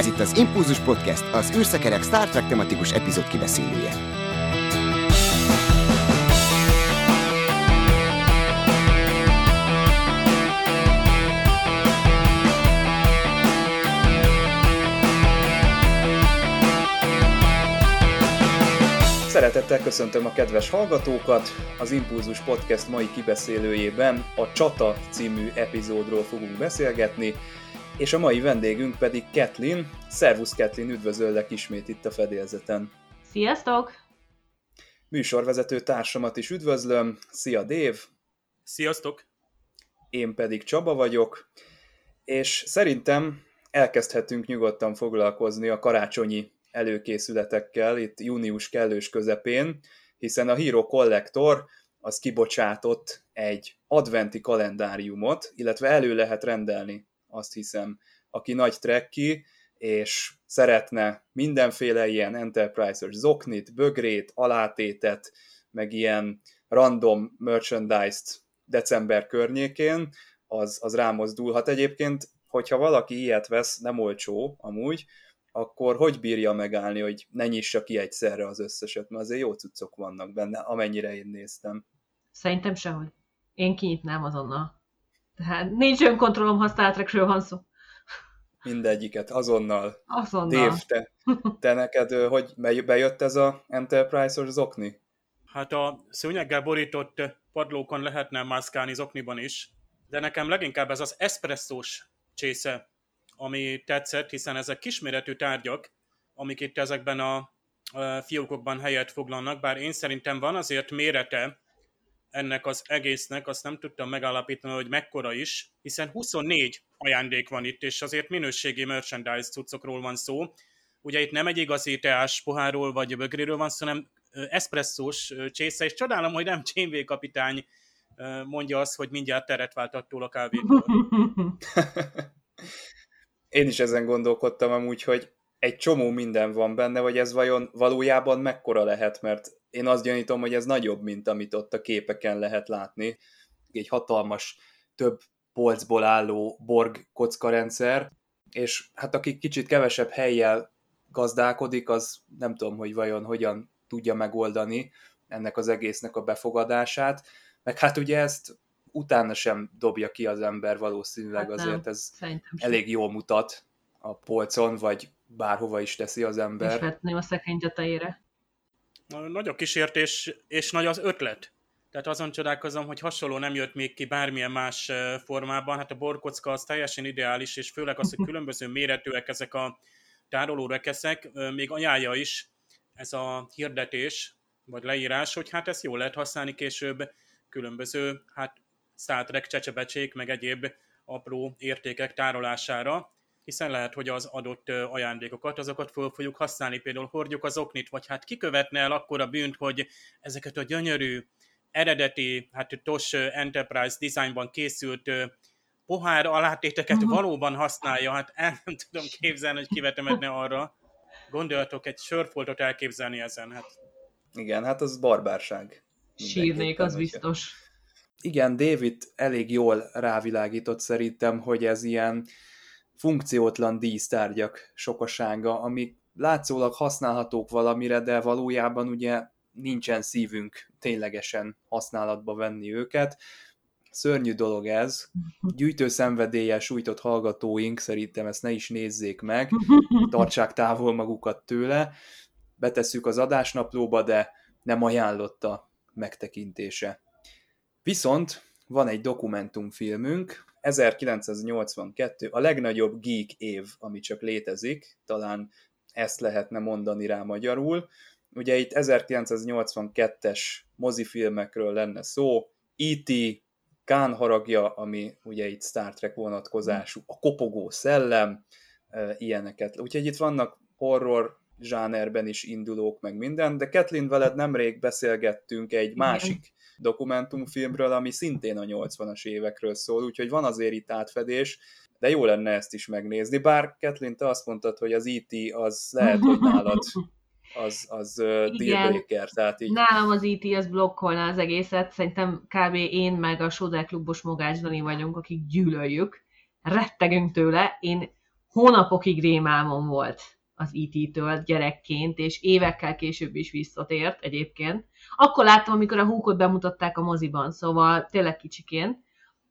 Ez itt az Impulzus Podcast, az űrszekerek Star Trek tematikus epizód kibeszélője. Szeretettel köszöntöm a kedves hallgatókat! Az Impulzus Podcast mai kibeszélőjében a Csata című epizódról fogunk beszélgetni, és a mai vendégünk pedig Kathleen. Szervusz Kathleen, üdvözöllek ismét itt a fedélzeten. Sziasztok! Műsorvezető társamat is üdvözlöm. Szia Dév! Sziasztok! Én pedig Csaba vagyok, és szerintem elkezdhetünk nyugodtan foglalkozni a karácsonyi előkészületekkel itt június kellős közepén, hiszen a Hero Collector az kibocsátott egy adventi kalendáriumot, illetve elő lehet rendelni, azt hiszem, aki nagy trekki, és szeretne mindenféle ilyen Enterprise-os zoknit, bögrét, alátétet, meg ilyen random merchandise-t december környékén, az, az rámozdulhat. Egyébként, hogyha valaki ilyet vesz, nem olcsó amúgy, akkor hogy bírja megállni, hogy ne nyissa ki egyszerre az összeset, mert azért jó cuccok vannak benne, amennyire én néztem. Szerintem sehogy. Én kinyitnám azonnal. Tehát nincs önkontrollom, ha Star Trekről van szó. Mindegyiket, azonnal. Azonnal. Dév, te, te neked hogy bejött ez a Enterprise-os zokni? Hát a szőnyeggel borított padlókon lehetne mászkálni zokniban is, de nekem leginkább ez az eszpresszós csésze ami tetszett, hiszen ezek kisméretű tárgyak, amik itt ezekben a fiókokban helyet foglalnak, bár én szerintem van azért mérete ennek az egésznek, azt nem tudtam megállapítani, hogy mekkora is, hiszen 24 ajándék van itt, és azért minőségi merchandise cuccokról van szó. Ugye itt nem egy igazi teás pohárról vagy bögréről van szó, hanem eszpresszós csésze, és csodálom, hogy nem Janeway kapitány mondja azt, hogy mindjárt teret váltattól a kávétól. Én is ezen gondolkodtam amúgy, hogy egy csomó minden van benne, vagy ez vajon valójában mekkora lehet, mert én azt gyanítom, hogy ez nagyobb, mint amit ott a képeken lehet látni. Egy hatalmas, több polcból álló Borg kockarendszer, és hát aki kicsit kevesebb helyjel gazdálkodik, az nem tudom, hogy vajon hogyan tudja megoldani ennek az egésznek a befogadását, meg hát ugye ezt utána sem dobja ki az ember valószínűleg, hát azért ez elég jól mutat a polcon, vagy bárhova is teszi az ember. És vetném a szekrény tetejére. Nagy a kísértés, és nagy az ötlet. Tehát azon csodálkozom, hogy hasonló nem jött még ki bármilyen más formában. Hát a borkocka az teljesen ideális, és főleg az, hogy különböző méretűek ezek a tároló rekeszek, még ajánlja is ez a hirdetés, vagy leírás, hogy hát ezt jól lehet használni később különböző hát Star Trek csecsebecsék, meg egyéb apró értékek tárolására, hiszen lehet, hogy az adott ajándékokat, azokat föl fogjuk használni, például hordjuk az oknit, vagy hát kikövetne el akkor a bűnt, hogy ezeket a gyönyörű, eredeti, hát TOS Enterprise designban készült pohár alátéteket uh-huh. valóban használja, hát el nem tudom képzelni, hogy kivetemedne arra. Gondoljatok egy sörfoltot elképzelni ezen, hát. Igen, hát az barbárság. Sírnék, az biztos igen, David elég jól rávilágított szerintem, hogy ez ilyen funkciótlan dísztárgyak sokasága, amik látszólag használhatók valamire, de valójában ugye nincsen szívünk ténylegesen használatba venni őket. Szörnyű dolog ez. Gyűjtő szenvedéllyel sújtott hallgatóink szerintem ezt ne is nézzék meg, tartsák távol magukat tőle. Betesszük az adásnaplóba, de nem ajánlotta megtekintése. Viszont van egy dokumentumfilmünk, 1982, a legnagyobb geek év, ami csak létezik, talán ezt lehetne mondani rá magyarul. Ugye itt 1982-es mozifilmekről lenne szó, E.T., Kán haragja, ami ugye itt Star Trek vonatkozású, a kopogó szellem, ilyeneket. Úgyhogy itt vannak horror zsánerben is indulók, meg minden, de Kathleen veled nemrég beszélgettünk egy másik dokumentumfilmről, ami szintén a 80-as évekről szól, úgyhogy van azért itt átfedés, de jó lenne ezt is megnézni, bár Kathleen, te azt mondtad, hogy az E.T. az lehet, hogy nálad az, az dealbreaker, tehát így... Nálam az E.T. az blokkolná az egészet, szerintem kb. én meg a Sodel klubos Mogács Dani vagyunk, akik gyűlöljük, rettegünk tőle, én hónapokig rémálmom volt az IT-től gyerekként, és évekkel később is visszatért egyébként. Akkor láttam, amikor a húkot bemutatták a moziban, szóval tényleg kicsiként.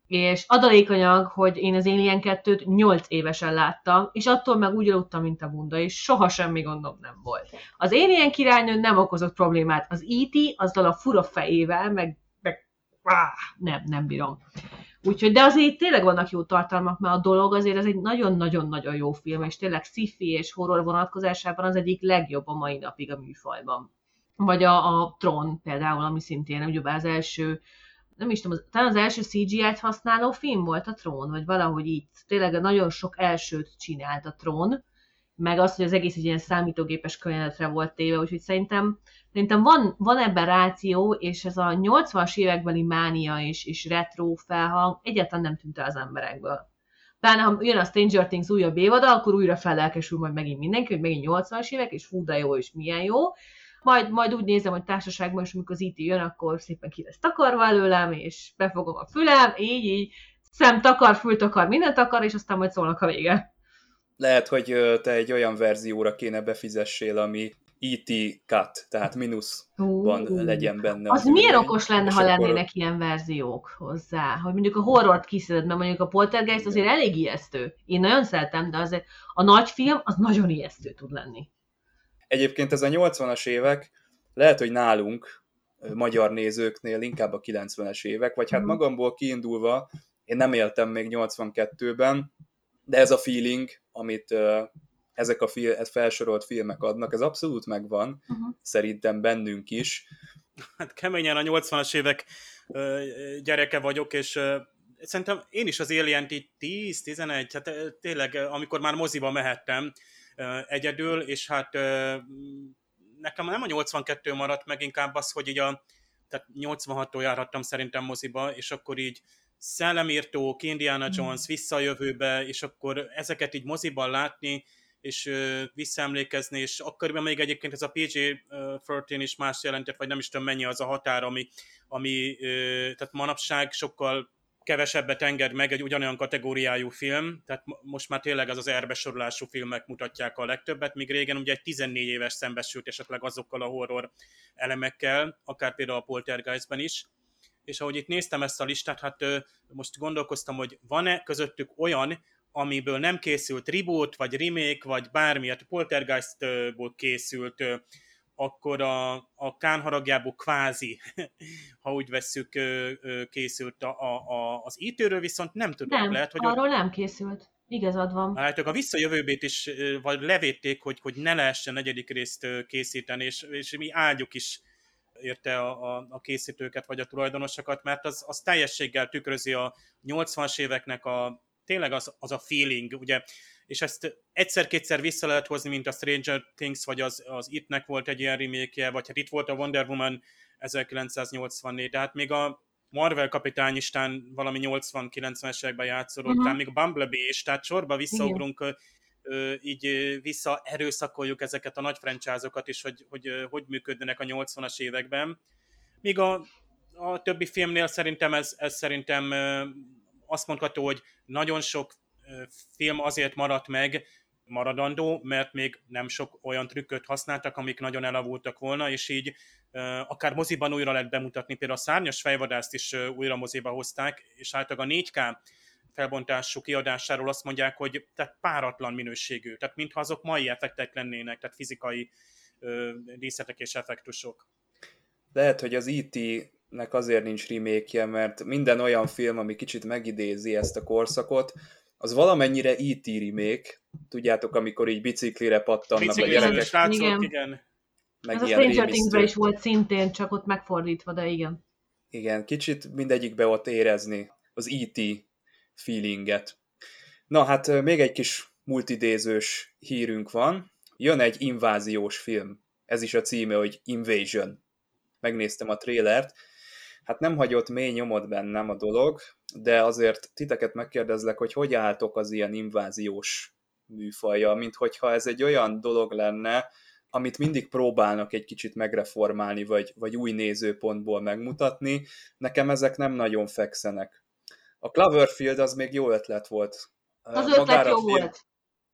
És adalékanyag, hogy én az Alien 2-t 8 évesen láttam, és attól meg úgy aludtam, mint a bunda, és soha semmi gondom nem volt. Az Alien királynő nem okozott problémát. Az E.T. azzal a fura fejével, meg, meg áh, nem, nem bírom. Úgyhogy, de azért tényleg vannak jó tartalmak, mert a dolog azért ez egy nagyon-nagyon-nagyon jó film, és tényleg sci és horror vonatkozásában az egyik legjobb a mai napig a műfajban. Vagy a, a Tron például, ami szintén ugye az első, nem is tudom, az, talán az első CGI-t használó film volt a Tron, vagy valahogy így. Tényleg nagyon sok elsőt csinált a Tron, meg az, hogy az egész egy ilyen számítógépes környezetre volt téve, úgyhogy szerintem, szerintem van, van ebben ráció, és ez a 80-as évekbeli mánia és, és retro felhang egyáltalán nem tűnt el az emberekből. Talán ha jön a Stranger Things újabb évada, akkor újra fellelkesül majd megint mindenki, hogy megint 80-as évek, és fú, jó, és milyen jó. Majd, majd úgy nézem, hogy társaságban is, amikor az IT jön, akkor szépen ki lesz takarva előlem, és befogom a fülem, így, így, szem takar, fül takar, mindent takar, és aztán majd szólnak a vége lehet, hogy te egy olyan verzióra kéne befizessél, ami ET cut, tehát mínuszban uh, legyen benne. Az, üreg, okos lenne, ha lennének akkor... ilyen verziók hozzá, hogy mondjuk a horrort kiszeded, mert mondjuk a Poltergeist azért elég ijesztő. Én nagyon szeretem, de azért a nagy film az nagyon ijesztő tud lenni. Egyébként ez a 80-as évek, lehet, hogy nálunk, magyar nézőknél inkább a 90-es évek, vagy hát uh-huh. magamból kiindulva, én nem éltem még 82-ben, de ez a feeling, amit uh, ezek a fil- felsorolt filmek adnak, ez abszolút megvan, uh-huh. szerintem bennünk is. Hát keményen a 80-as évek uh, gyereke vagyok, és uh, szerintem én is az alien 10-11, hát tényleg, amikor már moziba mehettem uh, egyedül, és hát uh, nekem nem a 82 maradt meg, inkább az, hogy így a tehát 86-tól járhattam szerintem moziba, és akkor így szellemírtók, Indiana hmm. Jones, visszajövőbe, és akkor ezeket így moziban látni, és uh, visszaemlékezni, és akkoriban még egyébként ez a PG-13 is más jelentett, vagy nem is tudom mennyi az a határ, ami, ami tehát manapság sokkal kevesebbet enged meg egy ugyanolyan kategóriájú film, tehát most már tényleg az az erbesorolású filmek mutatják a legtöbbet, míg régen ugye egy 14 éves szembesült esetleg azokkal a horror elemekkel, akár például a Poltergeistben is, és ahogy itt néztem ezt a listát, hát most gondolkoztam, hogy van-e közöttük olyan, amiből nem készült reboot, vagy remake, vagy bármi, hát Poltergeistból készült, akkor a, a Kán haragjából kvázi, ha úgy vesszük, készült a, a, az ítőről, viszont nem tudom, nem, lehet, hogy... arról ott... nem készült. Igazad van. Hát a visszajövőbét is, vagy levédték, hogy, hogy ne lehessen negyedik részt készíteni, és, és mi áldjuk is érte a, a, a készítőket vagy a tulajdonosokat, mert az, az teljességgel tükrözi a 80-as éveknek a tényleg az, az a feeling, ugye, és ezt egyszer-kétszer vissza lehet hozni, mint a Stranger Things, vagy az, az It-nek volt egy ilyen remake vagy hát itt volt a Wonder Woman 1984, de hát még a Marvel kapitányistán valami 80-90-es években játszódott, uh-huh. még a Bumblebee is, tehát sorba visszaugrunk Igen így visszaerőszakoljuk ezeket a nagy franchise-okat is, hogy, hogy hogy működnek a 80-as években. Míg a, a többi filmnél szerintem ez, ez szerintem azt mondható, hogy nagyon sok film azért maradt meg, maradandó, mert még nem sok olyan trükköt használtak, amik nagyon elavultak volna, és így akár moziban újra lehet bemutatni, például a szárnyas fejvadászt is újra moziba hozták, és általában a 4K felbontású kiadásáról azt mondják, hogy tehát páratlan minőségű, tehát mintha azok mai effektek lennének, tehát fizikai ö, díszetek és effektusok. Lehet, hogy az IT e nek azért nincs remake mert minden olyan film, ami kicsit megidézi ezt a korszakot, az valamennyire IT e remake, tudjátok, amikor így biciklire pattannak Biciklire a gyerekek. Srácok, igen. igen. Meg Ez a Stranger things is volt szintén, csak ott megfordítva, de igen. Igen, kicsit mindegyikbe ott érezni az IT feelinget. Na hát még egy kis multidézős hírünk van. Jön egy inváziós film. Ez is a címe, hogy Invasion. Megnéztem a trélert. Hát nem hagyott mély nyomot bennem a dolog, de azért titeket megkérdezlek, hogy hogy álltok az ilyen inváziós műfaja, mint hogyha ez egy olyan dolog lenne, amit mindig próbálnak egy kicsit megreformálni, vagy, vagy új nézőpontból megmutatni. Nekem ezek nem nagyon fekszenek. A Cloverfield az még jó ötlet volt. Az ötlet jó film, volt.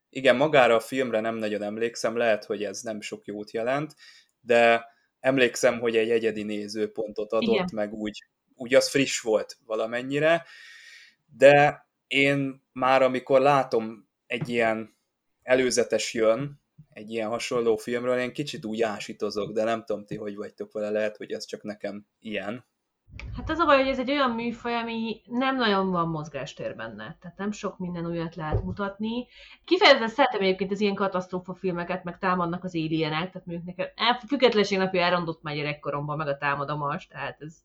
Igen, magára a filmre nem nagyon emlékszem, lehet, hogy ez nem sok jót jelent, de emlékszem, hogy egy egyedi nézőpontot adott, Igen. meg úgy, úgy az friss volt valamennyire, de én már amikor látom egy ilyen előzetes jön, egy ilyen hasonló filmről, én kicsit úgy ásítozok, de nem tudom ti, hogy vagytok vele, lehet, hogy ez csak nekem ilyen. Hát az a baj, hogy ez egy olyan műfaj, ami nem nagyon van mozgástér benne. Tehát nem sok minden olyat lehet mutatni. Kifejezetten szeretem egyébként az ilyen katasztrófa filmeket, meg támadnak az alienek, tehát mondjuk nekem függetlenség napja elrondott már gyerekkoromban, meg a támadomas, tehát ez,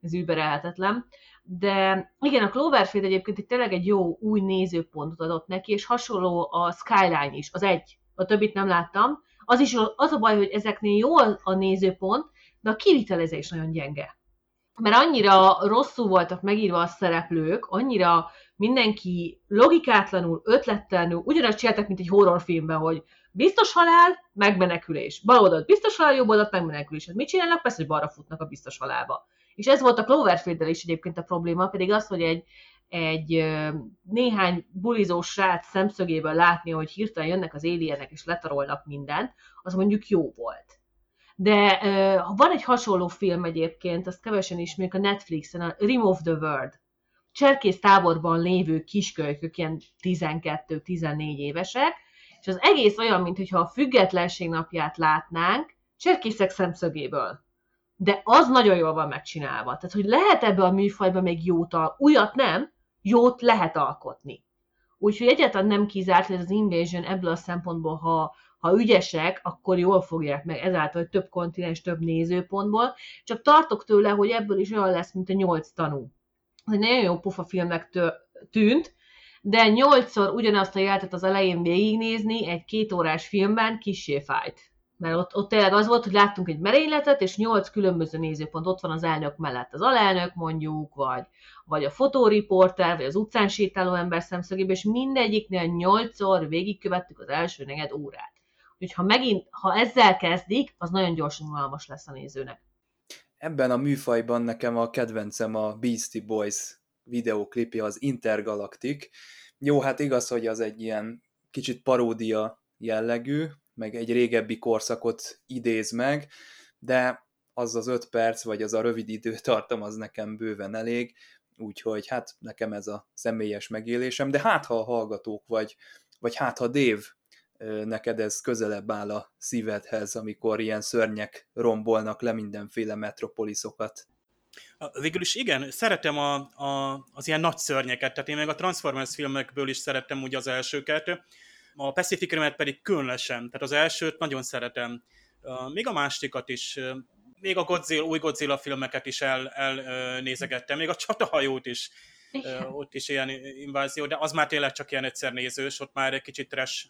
ez überelhetetlen. De igen, a Cloverfield egyébként itt tényleg egy jó új nézőpontot adott neki, és hasonló a Skyline is, az egy, a többit nem láttam. Az is az a baj, hogy ezeknél jó a nézőpont, de a kivitelezés nagyon gyenge mert annyira rosszul voltak megírva a szereplők, annyira mindenki logikátlanul, ötlettelenül, ugyanazt csináltak, mint egy horrorfilmben, hogy biztos halál, megmenekülés. Bal oldalt biztos halál, jobb oldalt megmenekülés. Hát mit csinálnak? Persze, hogy balra futnak a biztos halálba. És ez volt a cloverfield is egyébként a probléma, pedig az, hogy egy, egy néhány bulizós srác szemszögéből látni, hogy hirtelen jönnek az alienek és letarolnak mindent, az mondjuk jó volt. De uh, van egy hasonló film egyébként, azt kevesen ismerik a Netflixen, a Remove the World. Cserkész táborban lévő kiskölykök, ilyen 12-14 évesek, és az egész olyan, mintha a függetlenség napját látnánk, cserkészek szemszögéből. De az nagyon jól van megcsinálva. Tehát, hogy lehet ebbe a műfajba még jót, al- újat nem, jót lehet alkotni. Úgyhogy egyáltalán nem kizárt, hogy az Invasion ebből a szempontból, ha ha ügyesek, akkor jól fogják meg ezáltal, hogy több kontinens, több nézőpontból, csak tartok tőle, hogy ebből is olyan lesz, mint a nyolc tanú. Ez egy nagyon jó pufa filmnek tűnt, de nyolcszor ugyanazt a jelentet az elején végignézni egy két órás filmben kissé fájt. Mert ott, ott tényleg az volt, hogy láttunk egy merényletet, és nyolc különböző nézőpont ott van az elnök mellett az alelnök mondjuk, vagy, vagy a fotóriporter, vagy az utcán sétáló ember szemszögében, és mindegyiknél nyolcszor végigkövettük az első negyed órát. Úgyhogy ha megint, ha ezzel kezdik, az nagyon gyorsan unalmas lesz a nézőnek. Ebben a műfajban nekem a kedvencem a Beastie Boys videóklipje, az Intergalactic. Jó, hát igaz, hogy az egy ilyen kicsit paródia jellegű, meg egy régebbi korszakot idéz meg, de az az öt perc, vagy az a rövid időtartam, az nekem bőven elég, úgyhogy hát nekem ez a személyes megélésem, de hát ha a hallgatók vagy, vagy hát ha Dév neked ez közelebb áll a szívedhez, amikor ilyen szörnyek rombolnak le mindenféle metropoliszokat. Végül is igen, szeretem a, a, az ilyen nagy szörnyeket, tehát én meg a Transformers filmekből is szeretem úgy az elsőket, a Pacific Rim-et pedig különösen, tehát az elsőt nagyon szeretem. Még a másikat is, még a Godzilla, új Godzilla filmeket is elnézegettem, el, még a csatahajót is igen. ott is ilyen invázió, de az már tényleg csak ilyen egyszer nézős, ott már egy kicsit trash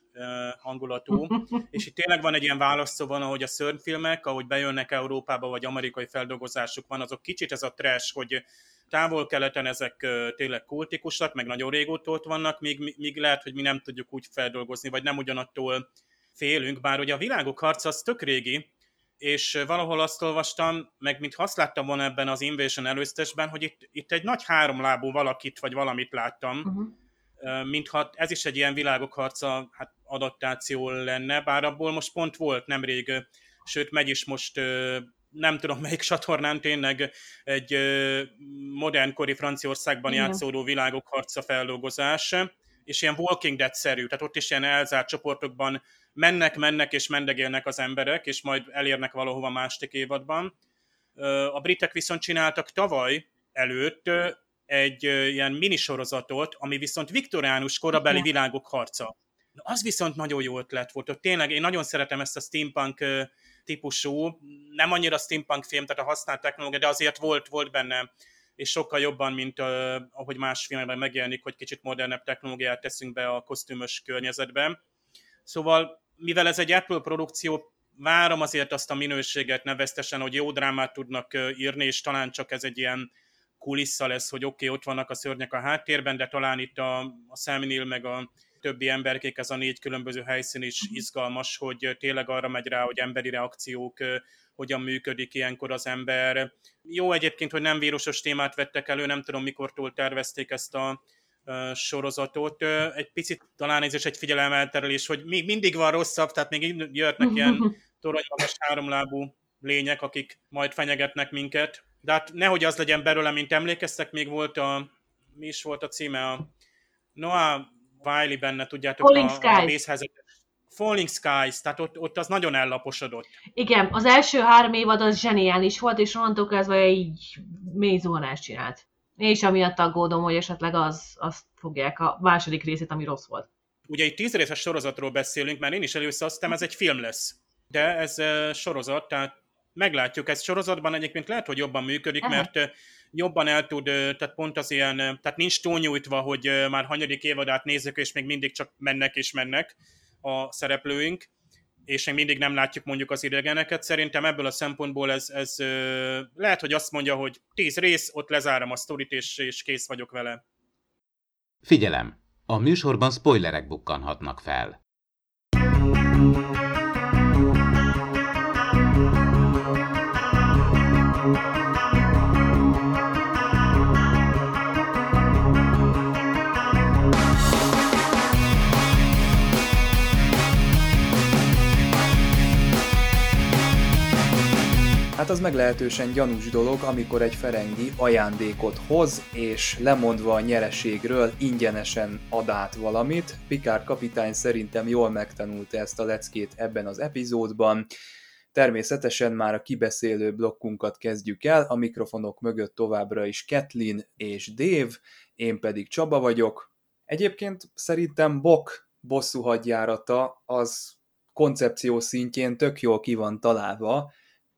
hangulatú, és itt tényleg van egy ilyen választó van, ahogy a szörnyfilmek, ahogy bejönnek Európába, vagy amerikai feldolgozásuk van, azok kicsit ez a trash, hogy távol-keleten ezek tényleg kultikusak, meg nagyon régóta ott vannak, míg, míg lehet, hogy mi nem tudjuk úgy feldolgozni, vagy nem ugyanattól félünk, bár ugye a világok harca az tök régi, és valahol azt olvastam, meg mint azt láttam volna ebben az Invasion előztesben, hogy itt, itt egy nagy háromlábú valakit, vagy valamit láttam, uh-huh. mintha ez is egy ilyen világok harca hát adaptáció lenne, bár abból most pont volt nemrég, sőt megy is most nem tudom melyik csatornán tényleg egy modernkori Franciaországban Igen. játszódó világok harca feldolgozás, és ilyen Walking Dead-szerű, tehát ott is ilyen elzárt csoportokban mennek, mennek és mendegélnek az emberek, és majd elérnek valahova másik évadban. A britek viszont csináltak tavaly előtt egy ilyen minisorozatot, ami viszont viktoriánus korabeli világok harca. Na, az viszont nagyon jó ötlet volt. Ott tényleg én nagyon szeretem ezt a steampunk típusú, nem annyira steampunk film, tehát a használt technológia, de azért volt, volt benne és sokkal jobban, mint uh, ahogy más filmekben megjelenik, hogy kicsit modernebb technológiát teszünk be a kosztümös környezetben. Szóval mivel ez egy Apple produkció, várom azért azt a minőséget neveztesen, hogy jó drámát tudnak írni, és talán csak ez egy ilyen kulissza lesz, hogy oké, okay, ott vannak a szörnyek a háttérben, de talán itt a, a Sam meg a többi emberkék, ez a négy különböző helyszín is izgalmas, hogy tényleg arra megy rá, hogy emberi reakciók hogyan működik ilyenkor az ember. Jó egyébként, hogy nem vírusos témát vettek elő, nem tudom mikortól tervezték ezt a sorozatot. Egy picit talán ez is egy figyelemelterelés, hogy még mindig van rosszabb, tehát még jöhetnek ilyen toronymagas háromlábú lények, akik majd fenyegetnek minket. De hát nehogy az legyen belőle, mint emlékeztek, még volt a, mi is volt a címe, a Noah Wiley benne, tudjátok, Falling a, a vészhelyzet. Falling Skies, tehát ott, ott az nagyon ellaposodott. Igen, az első három évad az zseniális volt, és onnantól kezdve így mély zuhanást csinált. És amiatt aggódom, hogy esetleg az, azt fogják a második részét, ami rossz volt. Ugye egy tíz részes sorozatról beszélünk, mert én is először azt ez egy film lesz. De ez sorozat, tehát meglátjuk. Ez sorozatban egyébként lehet, hogy jobban működik, Aha. mert jobban el tud, tehát pont az ilyen, tehát nincs túlnyújtva, hogy már hanyadik évadát nézzük, és még mindig csak mennek és mennek a szereplőink, és még mindig nem látjuk mondjuk az idegeneket. Szerintem ebből a szempontból ez, ez lehet, hogy azt mondja, hogy tíz rész, ott lezárom a sztorit, és, és kész vagyok vele. Figyelem! A műsorban spoilerek bukkanhatnak fel. Hát az meglehetősen gyanús dolog, amikor egy ferengi ajándékot hoz, és lemondva a nyereségről ingyenesen ad át valamit. Pikár kapitány szerintem jól megtanulta ezt a leckét ebben az epizódban. Természetesen már a kibeszélő blokkunkat kezdjük el, a mikrofonok mögött továbbra is Kathleen és Dave, én pedig Csaba vagyok. Egyébként szerintem Bok bosszú hadjárata az koncepció szintjén tök jól ki van találva,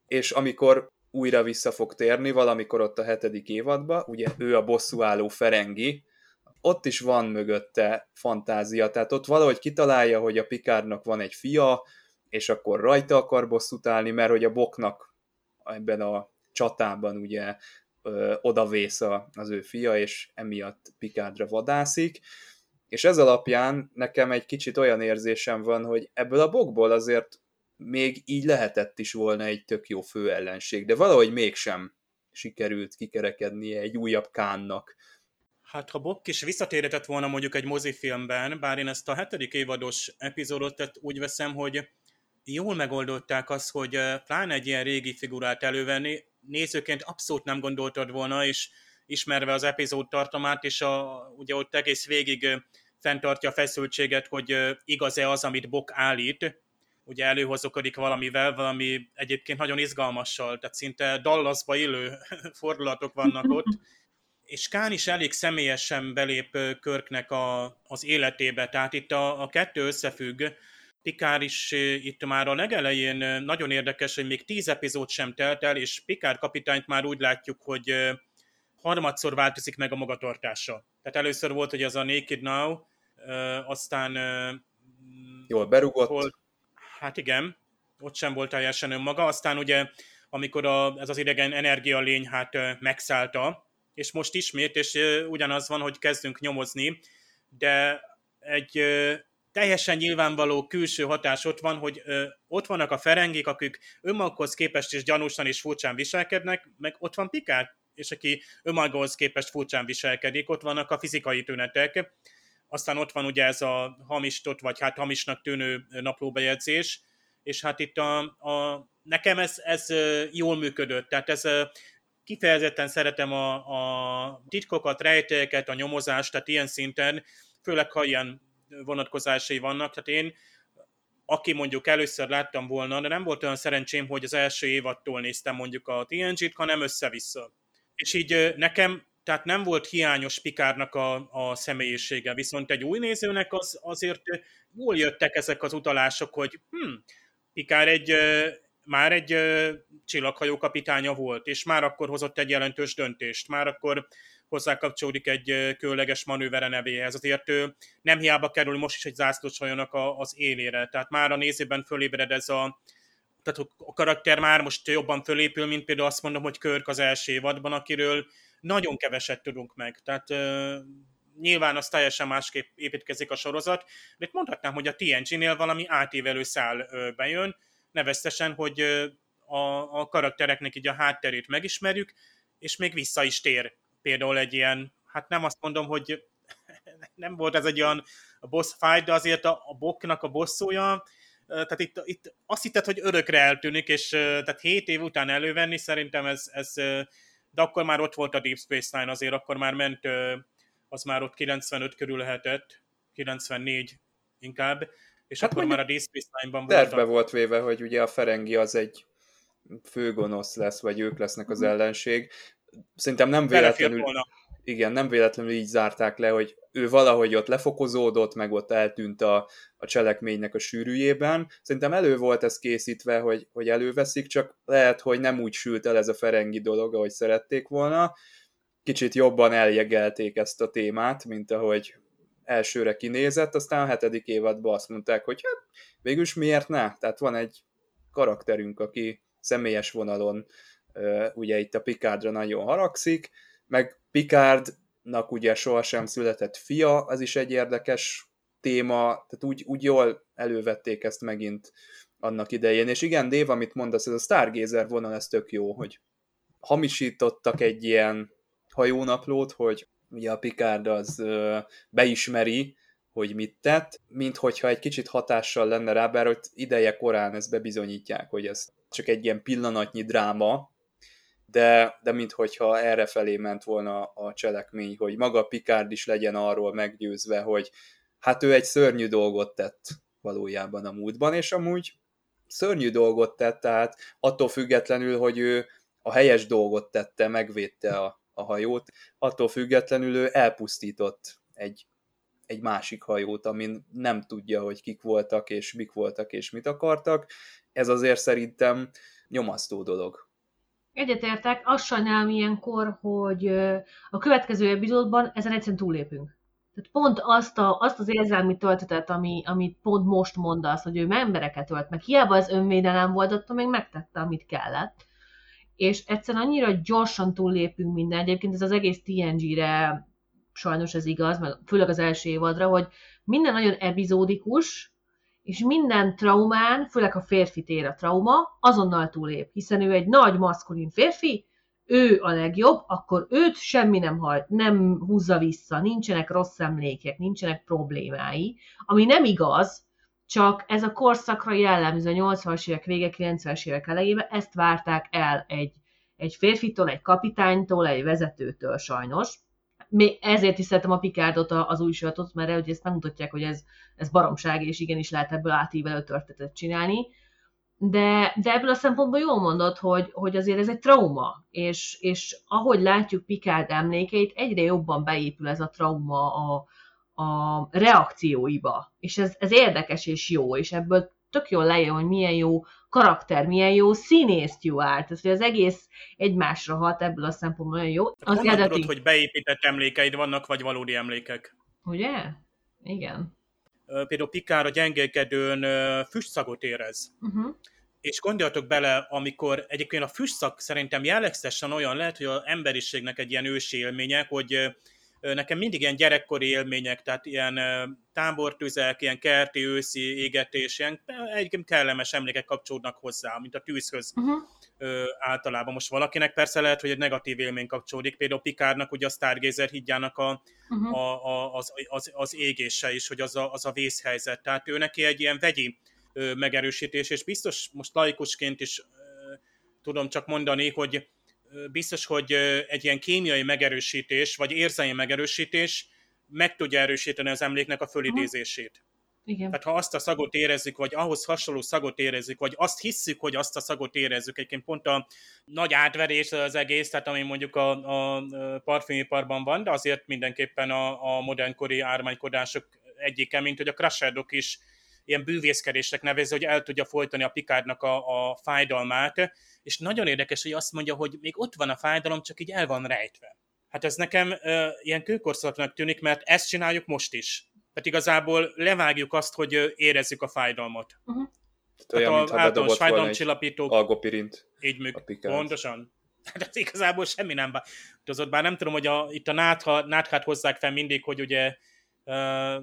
és amikor újra vissza fog térni, valamikor ott a hetedik évadban, ugye ő a bosszúálló Ferengi, ott is van mögötte fantázia, tehát ott valahogy kitalálja, hogy a Pikárnak van egy fia, és akkor rajta akar bosszút állni, mert hogy a Boknak ebben a csatában ugye odavész az ő fia, és emiatt Pikárdra vadászik, és ez alapján nekem egy kicsit olyan érzésem van, hogy ebből a bokból azért még így lehetett is volna egy tök jó főellenség, de valahogy mégsem sikerült kikerekednie egy újabb kánnak. Hát ha Bok is visszatérhetett volna mondjuk egy mozifilmben, bár én ezt a hetedik évados epizódot tehát úgy veszem, hogy jól megoldották azt, hogy pláne egy ilyen régi figurát elővenni, nézőként abszolút nem gondoltad volna, és ismerve az epizód tartomát, és a, ugye ott egész végig fenntartja a feszültséget, hogy igaz-e az, amit Bok állít, ugye előhozokodik valamivel, valami egyébként nagyon izgalmassal, tehát szinte Dallasba illő fordulatok vannak ott, és Kán is elég személyesen belép Körknek a, az életébe, tehát itt a, a kettő összefügg, Pikár is itt már a legelején nagyon érdekes, hogy még tíz epizód sem telt el, és Pikár kapitányt már úgy látjuk, hogy harmadszor változik meg a magatartása. Tehát először volt, hogy az a Naked Now, aztán jól berugott. Volt, Hát igen, ott sem volt teljesen önmaga. Aztán ugye, amikor a, ez az idegen energia lény hát megszállta, és most ismét, és ugyanaz van, hogy kezdünk nyomozni, de egy teljesen nyilvánvaló külső hatás ott van, hogy ott vannak a ferengik, akik önmagukhoz képest is gyanúsan és furcsán viselkednek, meg ott van Pikár, és aki önmagához képest furcsán viselkedik, ott vannak a fizikai tünetek, aztán ott van ugye ez a hamistot, vagy hát hamisnak tűnő naplóbejegyzés, és hát itt a, a nekem ez, ez jól működött, tehát ez kifejezetten szeretem a, a titkokat, rejtélyeket, a nyomozást, tehát ilyen szinten, főleg ha ilyen vonatkozásai vannak, tehát én aki mondjuk először láttam volna, de nem volt olyan szerencsém, hogy az első évattól néztem mondjuk a TNG-t, hanem össze-vissza. És így nekem tehát nem volt hiányos Pikárnak a, a személyisége, viszont egy új nézőnek az, azért jól jöttek ezek az utalások, hogy hm, Pikár egy, már egy csillaghajó kapitánya volt, és már akkor hozott egy jelentős döntést, már akkor hozzákapcsolódik egy különleges manővere nevéhez. Azért ő nem hiába kerül most is egy zászlóshajónak az élére, tehát már a nézőben fölébred ez a, tehát a karakter már most jobban fölépül, mint például azt mondom, hogy Körk az első évadban, akiről nagyon keveset tudunk meg. Tehát uh, nyilván az teljesen másképp építkezik a sorozat, itt mondhatnám, hogy a TNG-nél valami átívelő szál uh, bejön, neveztesen, hogy uh, a, a karaktereknek így a hátterét megismerjük, és még vissza is tér. Például egy ilyen, hát nem azt mondom, hogy nem volt ez egy olyan boss fight, de azért a, a boknak a bosszúja, tehát itt, itt azt hitted, hogy örökre eltűnik, és tehát 7 év után elővenni, szerintem ez, ez de akkor már ott volt a Deep Space Nine, azért akkor már ment, az már ott 95 körül lehetett, 94 inkább, és hát akkor már a Deep Space Nine-ban volt. Tervbe volt véve, hogy ugye a Ferengi az egy főgonosz lesz, vagy ők lesznek az mhm. ellenség. Szerintem nem véletlenül... Igen, nem véletlenül így zárták le, hogy ő valahogy ott lefokozódott, meg ott eltűnt a, a cselekménynek a sűrűjében. Szerintem elő volt ez készítve, hogy, hogy előveszik, csak lehet, hogy nem úgy sült el ez a Ferengi dolog, ahogy szerették volna. Kicsit jobban eljegelték ezt a témát, mint ahogy elsőre kinézett, aztán a hetedik évadban azt mondták, hogy hát végülis miért ne? Tehát van egy karakterünk, aki személyes vonalon ugye itt a Picardra nagyon haragszik, meg Picardnak ugye sohasem született fia, az is egy érdekes téma, tehát úgy, úgy jól elővették ezt megint annak idején. És igen, Dév, amit mondasz, ez a Stargazer vonal, ez tök jó, hogy hamisítottak egy ilyen hajónaplót, hogy ugye a Picard az beismeri, hogy mit tett, mint hogyha egy kicsit hatással lenne rá, bár hogy ideje korán ezt bebizonyítják, hogy ez csak egy ilyen pillanatnyi dráma, de, de minthogyha erre felé ment volna a cselekmény, hogy maga Picard is legyen arról meggyőzve, hogy hát ő egy szörnyű dolgot tett valójában a múltban, és amúgy szörnyű dolgot tett, tehát attól függetlenül, hogy ő a helyes dolgot tette, megvédte a, a hajót, attól függetlenül ő elpusztított egy, egy másik hajót, amin nem tudja, hogy kik voltak, és mik voltak, és mit akartak. Ez azért szerintem nyomasztó dolog. Egyetértek, azt sajnálom ilyenkor, hogy a következő epizódban ezen egyszerűen túlépünk. Tehát pont azt, a, azt az érzelmi töltetet, ami, amit pont most mondasz, hogy ő embereket ölt meg, hiába az önvédelem volt, attól még megtette, amit kellett. És egyszerűen annyira gyorsan túllépünk minden, egyébként ez az egész TNG-re sajnos ez igaz, meg főleg az első évadra, hogy minden nagyon epizódikus, és minden traumán, főleg a férfi tér a trauma, azonnal túlép, hiszen ő egy nagy maszkulin férfi, ő a legjobb, akkor őt semmi nem hagy, nem húzza vissza, nincsenek rossz emlékek, nincsenek problémái, ami nem igaz, csak ez a korszakra jellemző, a 80-as évek vége, 90-es évek elejében, ezt várták el egy, egy férfitől, egy kapitánytól, egy vezetőtől sajnos, még ezért is szeretem a Picardot az új sorozatot, mert hogy ezt megmutatják, hogy ez, ez baromság, és igenis lehet ebből átívelő történetet csinálni. De, de ebből a szempontból jól mondod, hogy, hogy azért ez egy trauma, és, és ahogy látjuk Picard emlékeit, egyre jobban beépül ez a trauma a, a reakcióiba. És ez, ez érdekes és jó, és ebből tök jól lejön, hogy milyen jó karakter, milyen jó színészt jó árt. Ez, az egész egymásra hat ebből a szempontból nagyon jó. Az Honnan eredeti... tudod, hogy beépített emlékeid vannak, vagy valódi emlékek? Ugye? Igen. Például Pikár a gyengélkedőn füstszagot érez. Uh-huh. És gondoljatok bele, amikor egyébként a füstszak szerintem jellegzetesen olyan lehet, hogy az emberiségnek egy ilyen ősi élménye, hogy nekem mindig ilyen gyerekkori élmények, tehát ilyen tábortüzek, ilyen kerti őszi égetés, ilyen egyébként kellemes emlékek kapcsolódnak hozzá, mint a tűzhöz uh-huh. általában. Most valakinek persze lehet, hogy egy negatív élmény kapcsolódik, például Pikárnak, ugye a Stargazer hídjának a, uh-huh. a, a, az, az, az égése is, hogy az a, az a vészhelyzet. Tehát ő neki egy ilyen vegyi megerősítés, és biztos most laikusként is tudom csak mondani, hogy biztos, hogy egy ilyen kémiai megerősítés, vagy érzelmi megerősítés meg tudja erősíteni az emléknek a fölidézését. Igen. Tehát ha azt a szagot érezzük, vagy ahhoz hasonló szagot érezzük, vagy azt hisszük, hogy azt a szagot érezzük, egyébként pont a nagy átverés az egész, tehát ami mondjuk a, a parfümiparban van, de azért mindenképpen a, a modernkori ármánykodások egyike, mint hogy a Crasherdok is ilyen bűvészkedésnek nevezi, hogy el tudja folytani a Pikádnak a, a fájdalmát, és nagyon érdekes, hogy azt mondja, hogy még ott van a fájdalom, csak így el van rejtve. Hát ez nekem uh, ilyen kőkorszaknak tűnik, mert ezt csináljuk most is. Tehát igazából levágjuk azt, hogy érezzük a fájdalmat. Uh-huh. Tehát olyan, a általános fájdalomcsillapítók. Algopirint. Így műk. Pontosan. Tehát igazából semmi nem változott. Bár nem tudom, hogy a, itt a nátha, náthát hozzák fel mindig, hogy ugye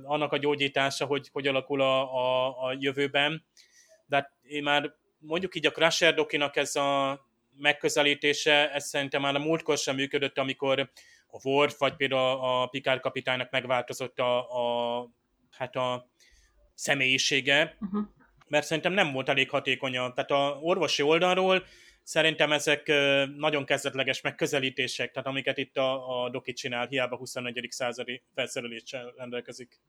annak a gyógyítása, hogy hogy alakul a, a, a jövőben. De hát én már mondjuk így a Crusher Dokinak ez a megközelítése, ez szerintem már a múltkor sem működött, amikor a Worf, vagy például a Picard kapitánynak megváltozott a, a, hát a személyisége, uh-huh. mert szerintem nem volt elég hatékony. Tehát a orvosi oldalról szerintem ezek nagyon kezdetleges megközelítések, tehát amiket itt a, a Doki csinál, hiába 21. századi felszereléssel rendelkezik.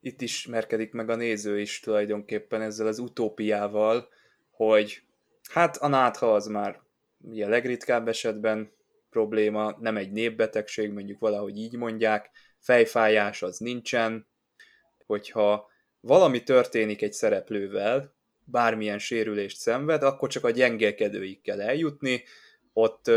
Itt ismerkedik meg a néző is tulajdonképpen ezzel az utópiával, hogy hát a nátha az már ugye legritkább esetben probléma, nem egy népbetegség, mondjuk valahogy így mondják, fejfájás az nincsen, hogyha valami történik egy szereplővel, bármilyen sérülést szenved, akkor csak a gyengélkedőig kell eljutni, ott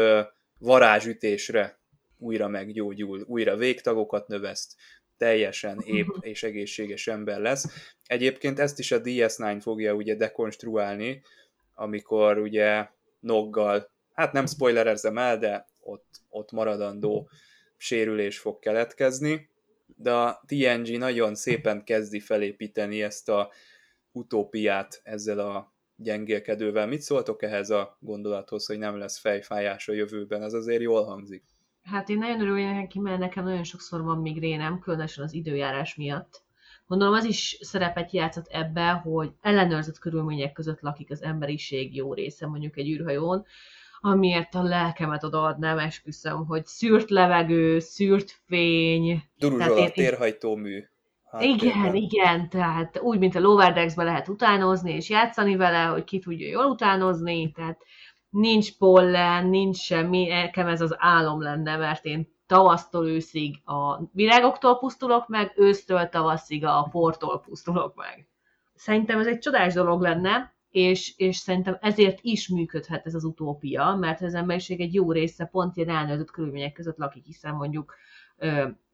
varázsütésre újra meggyógyul, újra végtagokat növeszt, teljesen épp és egészséges ember lesz. Egyébként ezt is a DS9 fogja ugye dekonstruálni, amikor ugye Noggal, hát nem spoilerezzem el, de ott, ott maradandó sérülés fog keletkezni, de a TNG nagyon szépen kezdi felépíteni ezt a utópiát ezzel a gyengélkedővel. Mit szóltok ehhez a gondolathoz, hogy nem lesz fejfájás a jövőben? Ez azért jól hangzik. Hát én nagyon örülök neki, mert nekem nagyon sokszor van migrénem, különösen az időjárás miatt. Gondolom az is szerepet játszott ebbe, hogy ellenőrzött körülmények között lakik az emberiség jó része, mondjuk egy űrhajón, amiért a lelkemet odaadnám, esküszöm, hogy szűrt levegő, szűrt fény. Duruzsol a térhajtómű. Hát igen, igen, tehát úgy, mint a Loverdexbe lehet utánozni és játszani vele, hogy ki tudja jól utánozni, tehát nincs pollen, nincs semmi, nekem ez az álom lenne, mert én tavasztól őszig a virágoktól pusztulok meg, ősztől tavaszig a portól pusztulok meg. Szerintem ez egy csodás dolog lenne, és, és szerintem ezért is működhet ez az utópia, mert az emberiség egy jó része pont ilyen elnőzött körülmények között lakik, hiszen mondjuk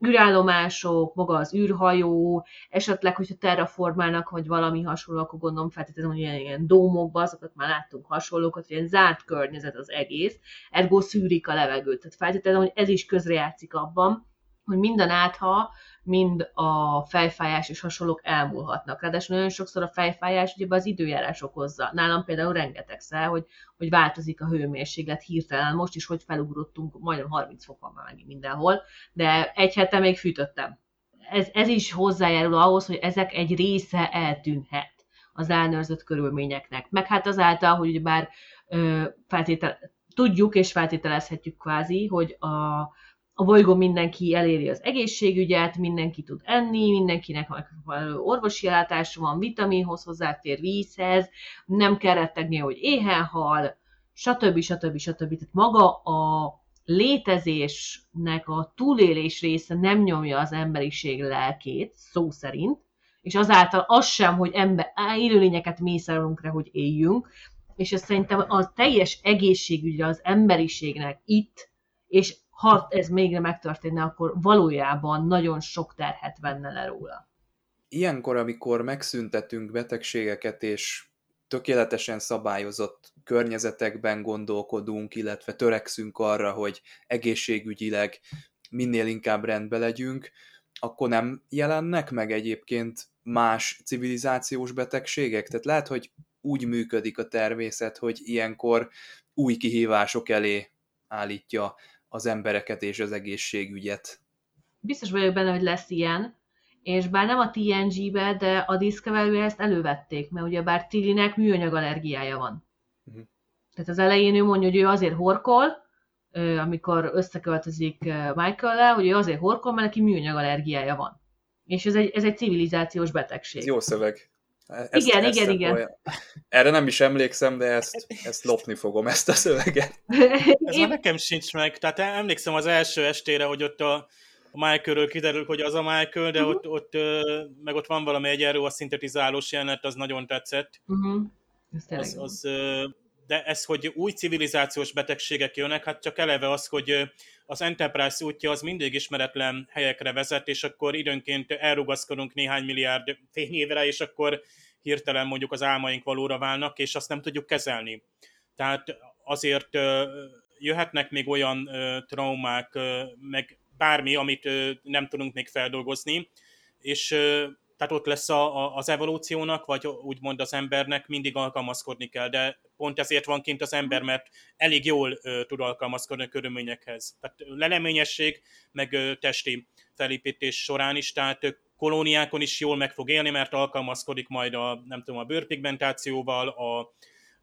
űrállomások, maga az űrhajó, esetleg, hogyha terraformálnak, vagy valami hasonló, akkor gondolom feltétlenül, hogy ilyen, ilyen dómokba, azokat már láttunk hasonlókat, hogy ilyen zárt környezet az egész, ergo szűrik a levegőt. Tehát feltétlenül, hogy ez is közrejátszik abban, hogy minden átha, mind a fejfájás és hasonlók elmúlhatnak. Ráadásul nagyon sokszor a fejfájás ugye az időjárás okozza. Nálam például rengetegszer, hogy, hogy változik a hőmérséklet hirtelen. Most is, hogy felugrottunk, majdnem 30 fok van már mindenhol, de egy hete még fűtöttem. Ez, ez is hozzájárul ahhoz, hogy ezek egy része eltűnhet az elnőrzött körülményeknek. Meg hát azáltal, hogy bár feltétel, tudjuk és feltételezhetjük kvázi, hogy a, a bolygón mindenki eléri az egészségügyet, mindenki tud enni, mindenkinek orvosi ellátása van, vitaminhoz hozzáfér vízhez, nem kell rettegni, hogy éhen hal, stb. stb. stb. Tehát maga a létezésnek a túlélés része nem nyomja az emberiség lelkét, szó szerint, és azáltal az sem, hogy ember, élőlényeket mészárolunk hogy éljünk, és ez szerintem a teljes egészségügyre az emberiségnek itt, és ha ez még megtörténne, akkor valójában nagyon sok terhet venne le róla. Ilyenkor, amikor megszüntetünk betegségeket, és tökéletesen szabályozott környezetekben gondolkodunk, illetve törekszünk arra, hogy egészségügyileg minél inkább rendbe legyünk, akkor nem jelennek meg egyébként más civilizációs betegségek? Tehát lehet, hogy úgy működik a természet, hogy ilyenkor új kihívások elé állítja az embereket és az egészségügyet. Biztos vagyok benne, hogy lesz ilyen, és bár nem a TNG-be, de a discovery ezt elővették, mert ugye bár Tillinek műanyag allergiája van. Uh-huh. Tehát az elején ő mondja, hogy ő azért horkol, amikor összeköltözik Michael-lel, hogy ő azért horkol, mert neki műanyag allergiája van. És ez egy, ez egy civilizációs betegség. Ez jó szöveg. Ezt, igen, ezt igen, igen. Olyan... Erre nem is emlékszem, de ezt, ezt lopni fogom, ezt a szöveget. Ez Én... már nekem sincs meg. Tehát emlékszem az első estére, hogy ott a, Michaelről kiderül, hogy az a Michael, de uh-huh. ott, ott, meg ott van valami egyenrő, a szintetizálós jelenet, az nagyon tetszett. Uh-huh. Ez az, az, de ez, hogy új civilizációs betegségek jönnek, hát csak eleve az, hogy az Enterprise útja az mindig ismeretlen helyekre vezet, és akkor időnként elrugaszkodunk néhány milliárd fényévre, és akkor hirtelen mondjuk az álmaink valóra válnak, és azt nem tudjuk kezelni. Tehát azért jöhetnek még olyan traumák, meg bármi, amit nem tudunk még feldolgozni, és tehát ott lesz a, a, az evolúciónak, vagy úgymond az embernek mindig alkalmazkodni kell, de pont ezért van kint az ember, mert elég jól ö, tud alkalmazkodni a körülményekhez. Tehát leleményesség, meg ö, testi felépítés során is, tehát ö, kolóniákon is jól meg fog élni, mert alkalmazkodik majd a, nem tudom, a bőrpigmentációval, a,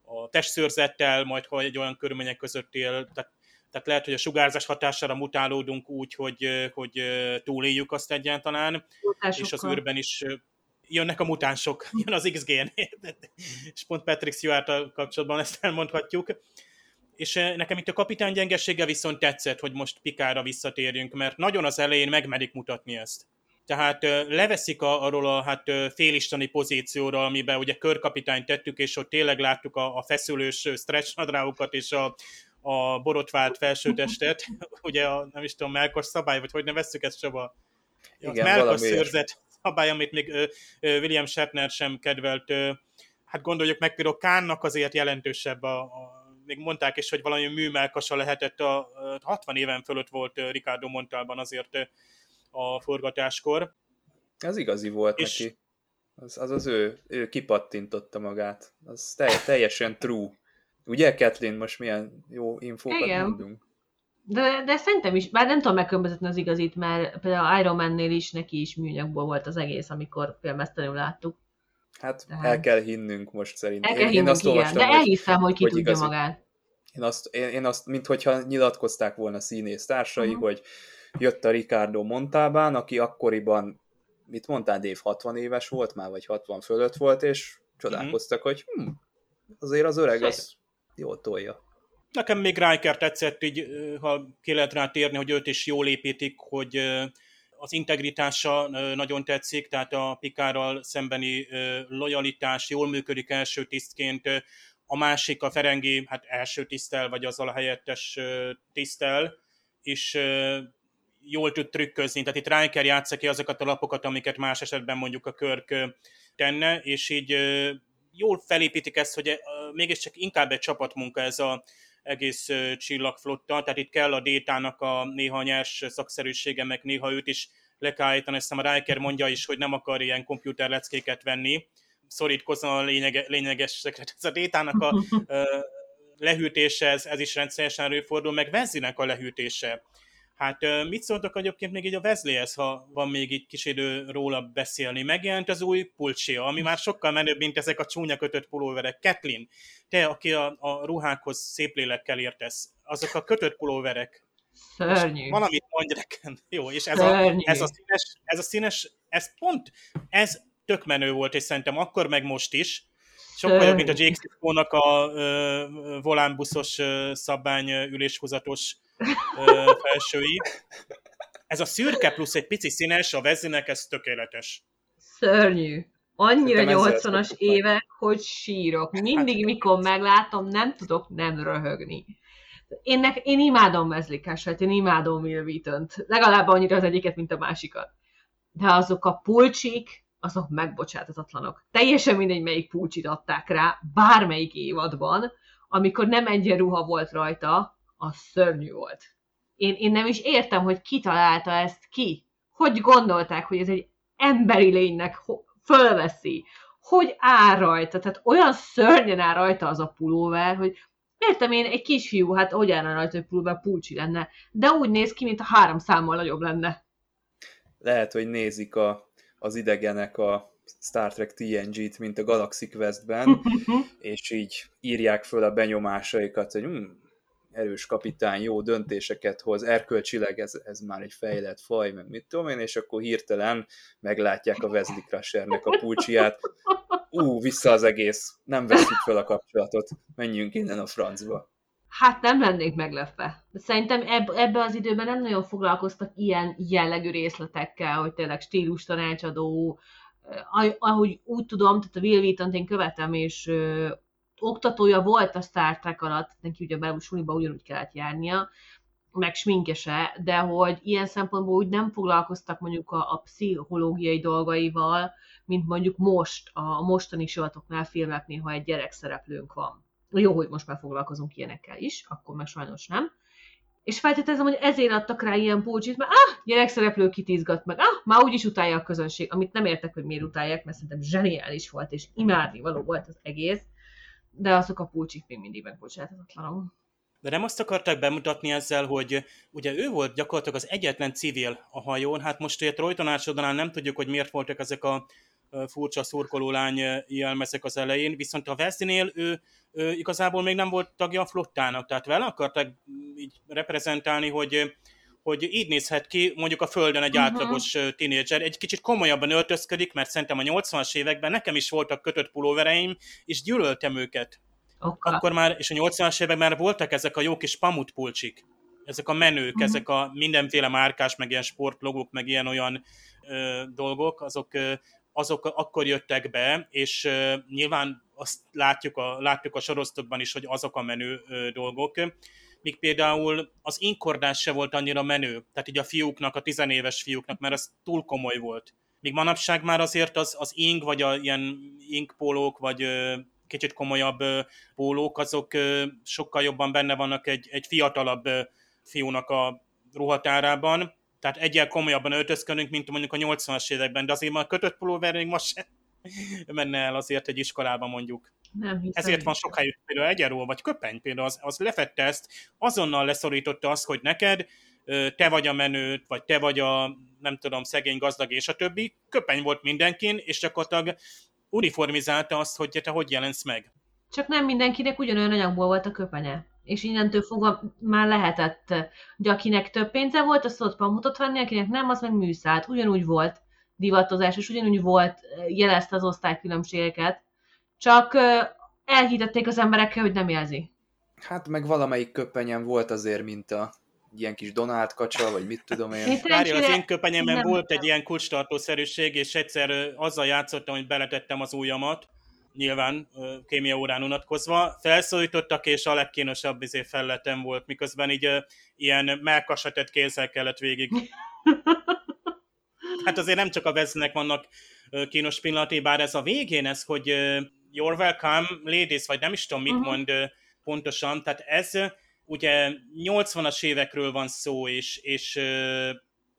a testszőrzettel, majd ha egy olyan körülmények között él, tehát tehát lehet, hogy a sugárzás hatására mutálódunk úgy, hogy, hogy túléljük azt egyáltalán, Mutásokkal. és az űrben is jönnek a mutánsok, jön az XGN, és pont Patrick stewart kapcsolatban ezt elmondhatjuk. És nekem itt a kapitány gyengessége viszont tetszett, hogy most Pikára visszatérjünk, mert nagyon az elején megmerik mutatni ezt. Tehát leveszik a, arról a hát, félistani pozícióra, amiben ugye körkapitányt tettük, és ott tényleg láttuk a, a feszülős stretch nadrágokat és a, a borotvált felsőtestet, ugye a, nem is tudom, melkos szabály, vagy hogy nevezzük ezt, Csaba? Igen, melkos szőrzet szabály, amit még ö, ö, William Shatner sem kedvelt. Ö, hát gondoljuk meg, például Kánnak azért jelentősebb a, a még mondták is, hogy valami műmelkasa lehetett, a, a 60 éven fölött volt Ricardo Montalban azért a forgatáskor. Ez igazi volt és, neki. Az, az az ő, ő kipattintotta magát. Az teljesen true. Ugye, Kathleen, most milyen jó infókat Igen. mondunk? De, de szerintem is, bár nem tudom megkülönböztetni az igazit, mert például Iron Man-nél is neki is műanyagból volt az egész, amikor filmesztelenül láttuk. Hát Tehát... el kell hinnünk most szerintem. El kell én, hinnünk, én azt igen, olvastam, de elhiszem, hogy ki hogy tudja igazi. magát. Én azt, én, én azt, minthogyha nyilatkozták volna színész társai, uh-huh. hogy jött a Ricardo Montalbán, aki akkoriban, mit mondtál, Dave 60 éves volt már, vagy 60 fölött volt, és csodálkoztak, uh-huh. hogy hm, azért az öreg az jól tolja. Nekem még Riker tetszett, így, ha ki lehet rá térni, hogy őt is jól építik, hogy az integritása nagyon tetszik, tehát a Pikárral szembeni lojalitás jól működik első tisztként, a másik, a Ferengi, hát első tisztel, vagy azzal a helyettes tisztel, és jól tud trükközni, tehát itt Riker játsza ki azokat a lapokat, amiket más esetben mondjuk a Körk tenne, és így jól felépítik ezt, hogy mégiscsak inkább egy csapatmunka ez a egész csillagflotta, tehát itt kell a détának a néha nyers szakszerűsége, meg néha őt is le kell állítani. Aztán a Riker mondja is, hogy nem akar ilyen komputerleckéket venni, szorítkozna a lényege, lényegesekre. Ez a détának a lehűtése, ez, ez is rendszeresen előfordul, meg Vezzinek a lehűtése Hát mit szóltak egyébként még így a Wesleyhez, ha van még egy kis idő róla beszélni? Megjelent az új pulcsia, ami már sokkal menőbb, mint ezek a csúnya kötött pulóverek. Kathleen, te, aki a, a ruhákhoz szép lélekkel értesz, azok a kötött pulóverek, Szörnyű. Valamit mondj nekem. Jó, és ez a, ez a, színes, ez a színes, ez pont, ez tök menő volt, és szerintem akkor meg most is. Sokkal jobb, mint a Jake Sisko-nak a uh, volánbuszos uh, szabvány uh, üléshúzatos felsői. Ez a szürke plusz egy pici színes, a vezinek ez tökéletes. Szörnyű. Annyira 80-as évek, hogy sírok. Mindig, mikor meglátom, nem tudok nem röhögni. Én, ne, én imádom Wesley Cashel, én imádom Will wheaton legalább annyira az egyiket, mint a másikat. De azok a pulcsik, azok megbocsátatatlanok. Teljesen mindegy, melyik pulcsit adták rá, bármelyik évadban, amikor nem egyenruha volt rajta, az szörnyű volt. Én, én nem is értem, hogy ki találta ezt ki. Hogy gondolták, hogy ez egy emberi lénynek fölveszi. Hogy áll rajta. Tehát olyan szörnyen áll rajta az a pulóver, hogy értem én, egy kisfiú, hát hogy állna rajta, hogy pulóver pulcsi lenne. De úgy néz ki, mint a három számmal nagyobb lenne. Lehet, hogy nézik a, az idegenek a Star Trek TNG-t, mint a Galaxy Quest-ben, és így írják föl a benyomásaikat, hogy hm, erős kapitány, jó döntéseket hoz, erkölcsileg ez, ez már egy fejlett faj, meg mit tudom én, és akkor hirtelen meglátják a Wesley Crushernek a pulcsiát. Ú, vissza az egész, nem veszük fel a kapcsolatot, menjünk innen a francba. Hát nem lennék meglepve. Szerintem eb- ebbe az időben nem nagyon foglalkoztak ilyen jellegű részletekkel, hogy tényleg stílus tanácsadó, ahogy úgy tudom, tehát a Will wheaton én követem, és oktatója volt a Star Trek alatt, neki ugye a suliba ugyanúgy kellett járnia, meg sminkese, de hogy ilyen szempontból úgy nem foglalkoztak mondjuk a, a pszichológiai dolgaival, mint mondjuk most, a mostani sorotoknál, filmeknél, ha egy gyerek szereplőnk van. Jó, hogy most már foglalkozunk ilyenekkel is, akkor meg sajnos nem. és feltételezem, hogy ezért adtak rá ilyen pulcsit, mert ah, gyerekszereplő kitizgat meg, ah, már úgyis utálja a közönség, amit nem értek, hogy miért utálják, mert szerintem zseniális volt, és imádni való volt az egész, de azok a pulcsik még mindig megbocsáthatatlanok. De nem azt akarták bemutatni ezzel, hogy ugye ő volt gyakorlatilag az egyetlen civil a hajón, hát most ugye Troy tanácsodonál nem tudjuk, hogy miért voltak ezek a furcsa szurkolólány jelmezek az elején, viszont a Vezdinél ő, ő igazából még nem volt tagja a flottának, tehát vele akarták így reprezentálni, hogy hogy így nézhet ki mondjuk a Földön egy uh-huh. átlagos tínédzser. Egy kicsit komolyabban öltözködik, mert szerintem a 80-as években nekem is voltak kötött pulóvereim, és gyűlöltem őket. Okay. Akkor már, és a 80-as években már voltak ezek a jó kis pamutpulcsik. Ezek a menők, uh-huh. ezek a mindenféle márkás, meg ilyen sportlogók, meg ilyen olyan ö, dolgok, azok ö, azok akkor jöttek be, és uh, nyilván azt látjuk a, látjuk a sorosztokban is, hogy azok a menő uh, dolgok, míg például az inkordás se volt annyira menő, tehát így a fiúknak, a tizenéves fiúknak, mert az túl komoly volt. Míg manapság már azért az, az ing, vagy a ilyen inkpólók, vagy uh, kicsit komolyabb uh, pólók, azok uh, sokkal jobban benne vannak egy, egy fiatalabb uh, fiúnak a ruhatárában, tehát egyel komolyabban öltözködünk, mint mondjuk a 80-as években, de azért már kötött pulóver még most se menne el azért egy iskolába mondjuk. Nem hiszem Ezért van sok helyük, például egyenról, vagy köpeny például, az, az lefette ezt, azonnal leszorította azt, hogy neked te vagy a menő, vagy te vagy a, nem tudom, szegény, gazdag és a többi. Köpeny volt mindenkin, és gyakorlatilag uniformizálta azt, hogy te hogy jelensz meg. Csak nem mindenkinek ugyanolyan anyagból volt a köpenye és innentől fogva már lehetett, hogy akinek több pénze volt, azt ott pamutot venni, akinek nem, az meg műszállt. Ugyanúgy volt divatozás, és ugyanúgy volt, jelezte az osztálykülönbségeket, csak elhitették az emberekkel, hogy nem jelzi. Hát meg valamelyik köpenyen volt azért, mint a ilyen kis Donald kacsa, vagy mit tudom én. Várja, az én köpenyemben volt egy ilyen kulcstartószerűség, és egyszer azzal játszottam, hogy beletettem az ujjamat, nyilván kémia órán unatkozva, felszólítottak, és a legkínosabb izé felletem volt, miközben így ilyen melkasetett kézzel kellett végig. Hát azért nem csak a veznek vannak kínos pillanatai, bár ez a végén, ez, hogy you're welcome, ladies, vagy nem is tudom, mit uh-huh. mond pontosan, tehát ez ugye 80-as évekről van szó, és, és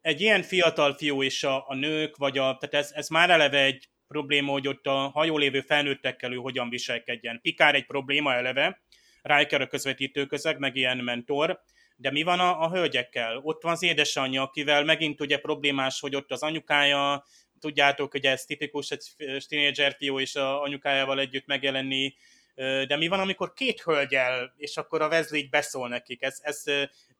egy ilyen fiatal fiú és a, a nők, vagy a, tehát ez, ez már eleve egy probléma, hogy ott a hajó lévő felnőttekkel ő hogyan viselkedjen. Pikár egy probléma eleve, Riker a közvetítő közeg, meg ilyen mentor, de mi van a, a hölgyekkel? Ott van az édesanyja, akivel megint ugye problémás, hogy ott az anyukája, tudjátok, hogy ez tipikus egy tínédzser fiú és a anyukájával együtt megjelenni, de mi van, amikor két hölgyel, és akkor a Wesley így beszól nekik? Ez, ez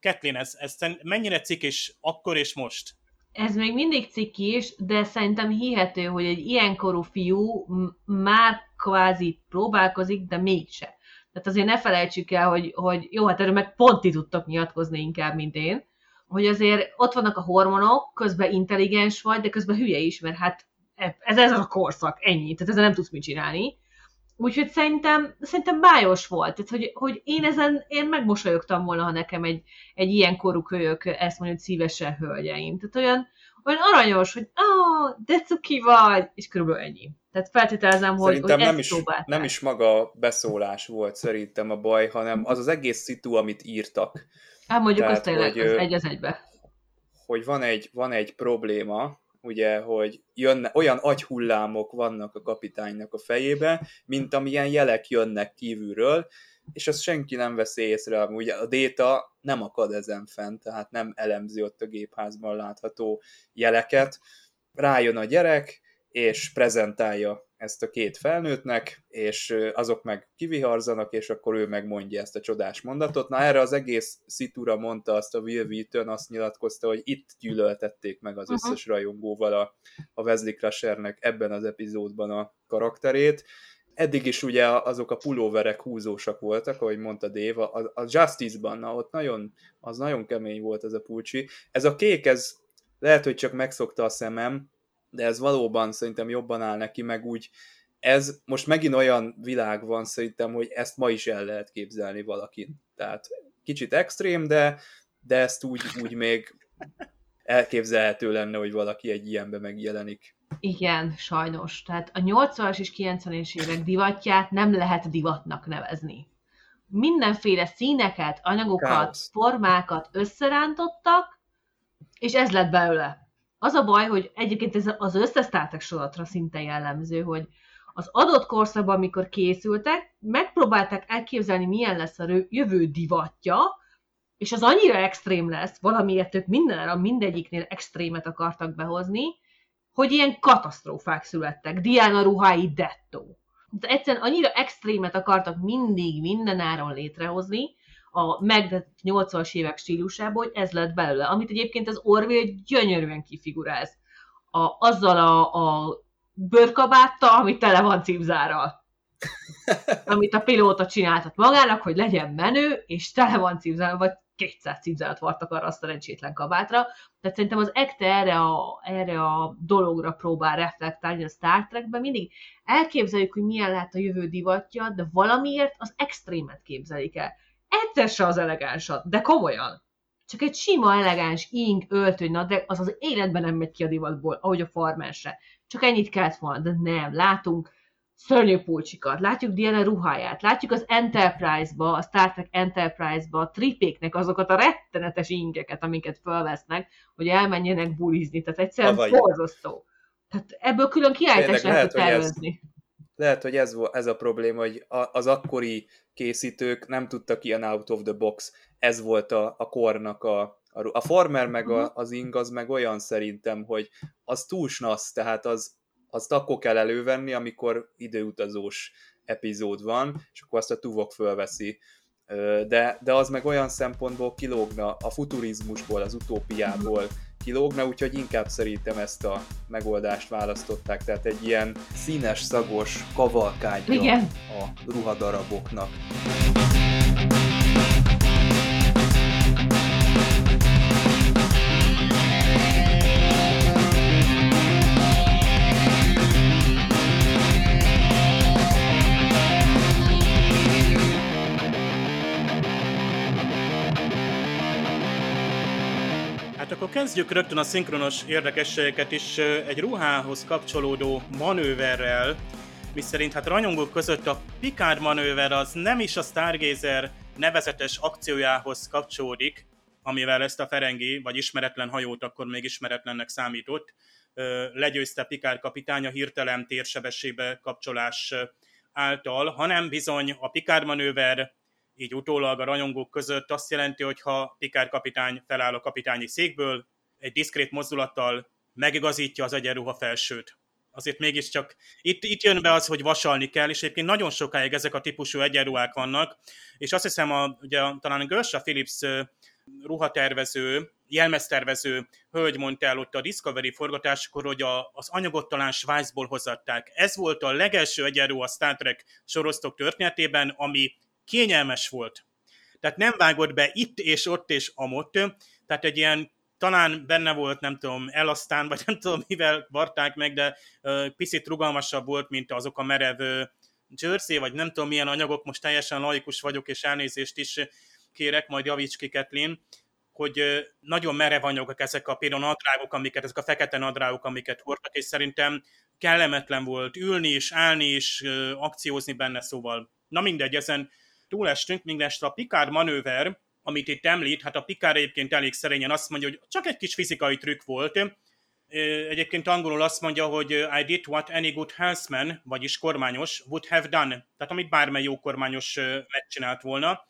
Kathleen, ez, ez mennyire cikis akkor és most? ez még mindig cikis, de szerintem hihető, hogy egy ilyenkorú fiú már kvázi próbálkozik, de mégse. Tehát azért ne felejtsük el, hogy, hogy jó, hát erről meg pont ti tudtok nyilatkozni inkább, mint én, hogy azért ott vannak a hormonok, közben intelligens vagy, de közben hülye is, mert hát ez, ez a korszak, ennyi, tehát ezzel nem tudsz mit csinálni. Úgyhogy szerintem, szerintem bájos volt. Tehát, hogy, hogy én ezen én megmosolyogtam volna, ha nekem egy, egy ilyen korú kölyök ezt mondja, hogy szívesen hölgyeim. Tehát olyan, olyan aranyos, hogy ah, de cuki vagy, és körülbelül ennyi. Tehát feltételezem, hogy, szerintem hogy nem is, nem is maga beszólás volt szerintem a baj, hanem az az egész szitu, amit írtak. Hát mondjuk Tehát, azt tényleg, hogy, az egy az egybe. Hogy van egy, van egy probléma, ugye, hogy jönne, olyan agyhullámok vannak a kapitánynak a fejébe, mint amilyen jelek jönnek kívülről, és azt senki nem veszi észre, ugye a déta nem akad ezen fent, tehát nem elemzi ott a gépházban látható jeleket. Rájön a gyerek, és prezentálja ezt a két felnőttnek, és azok meg kiviharzanak, és akkor ő megmondja ezt a csodás mondatot. Na erre az egész szitúra mondta azt a Will Wheaton, azt nyilatkozta, hogy itt gyűlöltették meg az összes rajongóval a, a Wesley Crushernek ebben az epizódban a karakterét. Eddig is ugye azok a pulóverek húzósak voltak, ahogy mondta Dave, a, a Justice-ban, na, ott nagyon, az nagyon kemény volt ez a pulcsi. Ez a kék, ez lehet, hogy csak megszokta a szemem, de ez valóban szerintem jobban áll neki, meg úgy ez most megint olyan világ van szerintem, hogy ezt ma is el lehet képzelni valakin. Tehát kicsit extrém, de, de ezt úgy, úgy még elképzelhető lenne, hogy valaki egy ilyenbe megjelenik. Igen, sajnos. Tehát a 80-as és 90-es évek divatját nem lehet divatnak nevezni. mindenféle színeket, anyagokat, Káosz. formákat összerántottak, és ez lett belőle. Az a baj, hogy egyébként ez az összes Star Trek szinte jellemző, hogy az adott korszakban, amikor készültek, megpróbálták elképzelni, milyen lesz a jövő divatja, és az annyira extrém lesz, valamiért ők mindenre, mindegyiknél extrémet akartak behozni, hogy ilyen katasztrófák születtek. Diana ruhái dettó. De egyszerűen annyira extrémet akartak mindig, mindenáron létrehozni, a meg 80-as évek stílusából, hogy ez lett belőle. Amit egyébként az Orville gyönyörűen kifiguráz. A, azzal a, a bőrkabáttal, ami tele van cipzárral. Amit a pilóta csináltat magának, hogy legyen menő, és tele van cipzárral, vagy 200 cipzárat vartak arra a szerencsétlen kabátra. Tehát szerintem az ekte erre a, erre a dologra próbál reflektálni a Star Trekben. Mindig elképzeljük, hogy milyen lehet a jövő divatja, de valamiért az extrémet képzelik el. Egyszer se az elegánsat, de komolyan. Csak egy sima, elegáns ing, öltöny, nadrág, az az életben nem megy ki a divatból, ahogy a farmer se. Csak ennyit kellett volna, de nem. Látunk szörnyű pulcsikat, látjuk Diana ruháját, látjuk az Enterprise-ba, a Star Trek Enterprise-ba a tripéknek azokat a rettenetes ingeket, amiket felvesznek, hogy elmenjenek bulizni, tehát egyszerűen borzasztó. Tehát ebből külön kiállítást lehet lehet, hogy ez- tervezni. Lehet, hogy ez, ez a probléma, hogy a, az akkori készítők nem tudtak ilyen out of the box. Ez volt a, a kornak a, a, a farmer meg a, az ing az meg olyan szerintem, hogy az túl snasz, tehát az, azt akkor kell elővenni, amikor időutazós epizód van, és akkor azt a tuvok fölveszi. De, de az meg olyan szempontból kilógna a futurizmusból, az utópiából kilógna, úgyhogy inkább szerintem ezt a megoldást választották, tehát egy ilyen színes, szagos kavalkádja Igen. a ruhadaraboknak. Kezdjük rögtön a szinkronos érdekességeket is egy ruhához kapcsolódó manőverrel, miszerint hát rajongók között a Picard manőver az nem is a Stargazer nevezetes akciójához kapcsolódik, amivel ezt a Ferengi, vagy ismeretlen hajót akkor még ismeretlennek számított, legyőzte Picard kapitánya hirtelen térsebességbe kapcsolás által, hanem bizony a Picard manőver így utólag a rajongók között azt jelenti, hogy ha Picard kapitány feláll a kapitányi székből, egy diszkrét mozdulattal megigazítja az egyenruha felsőt. Azért mégiscsak itt, itt jön be az, hogy vasalni kell, és egyébként nagyon sokáig ezek a típusú egyenruhák vannak, és azt hiszem, a, ugye talán Gersha Phillips ö, ruhatervező, jelmeztervező hölgy mondta el ott a Discovery forgatáskor, hogy a, az anyagot talán Svájcból hozatták. Ez volt a legelső egyenruha a Star Trek sorosztok történetében, ami kényelmes volt. Tehát nem vágott be itt és ott és amott, tehát egy ilyen talán benne volt, nem tudom, elasztán, vagy nem tudom, mivel varták meg, de ö, picit rugalmasabb volt, mint azok a merev ö, jersey, vagy nem tudom milyen anyagok, most teljesen laikus vagyok, és elnézést is kérek, majd javíts ki, Kathleen, hogy ö, nagyon merev anyagok ezek a például nadrágok, amiket, ezek a fekete nadrágok, amiket hordtak, és szerintem kellemetlen volt ülni is, állni is, ö, akciózni benne, szóval. Na mindegy, ezen túlestünk, mindestre a Picard manőver, amit itt említ, hát a Picard egyébként elég szerényen azt mondja, hogy csak egy kis fizikai trükk volt. Egyébként angolul azt mondja, hogy I did what any good helmsman, vagyis kormányos, would have done. Tehát amit bármely jó kormányos megcsinált volna.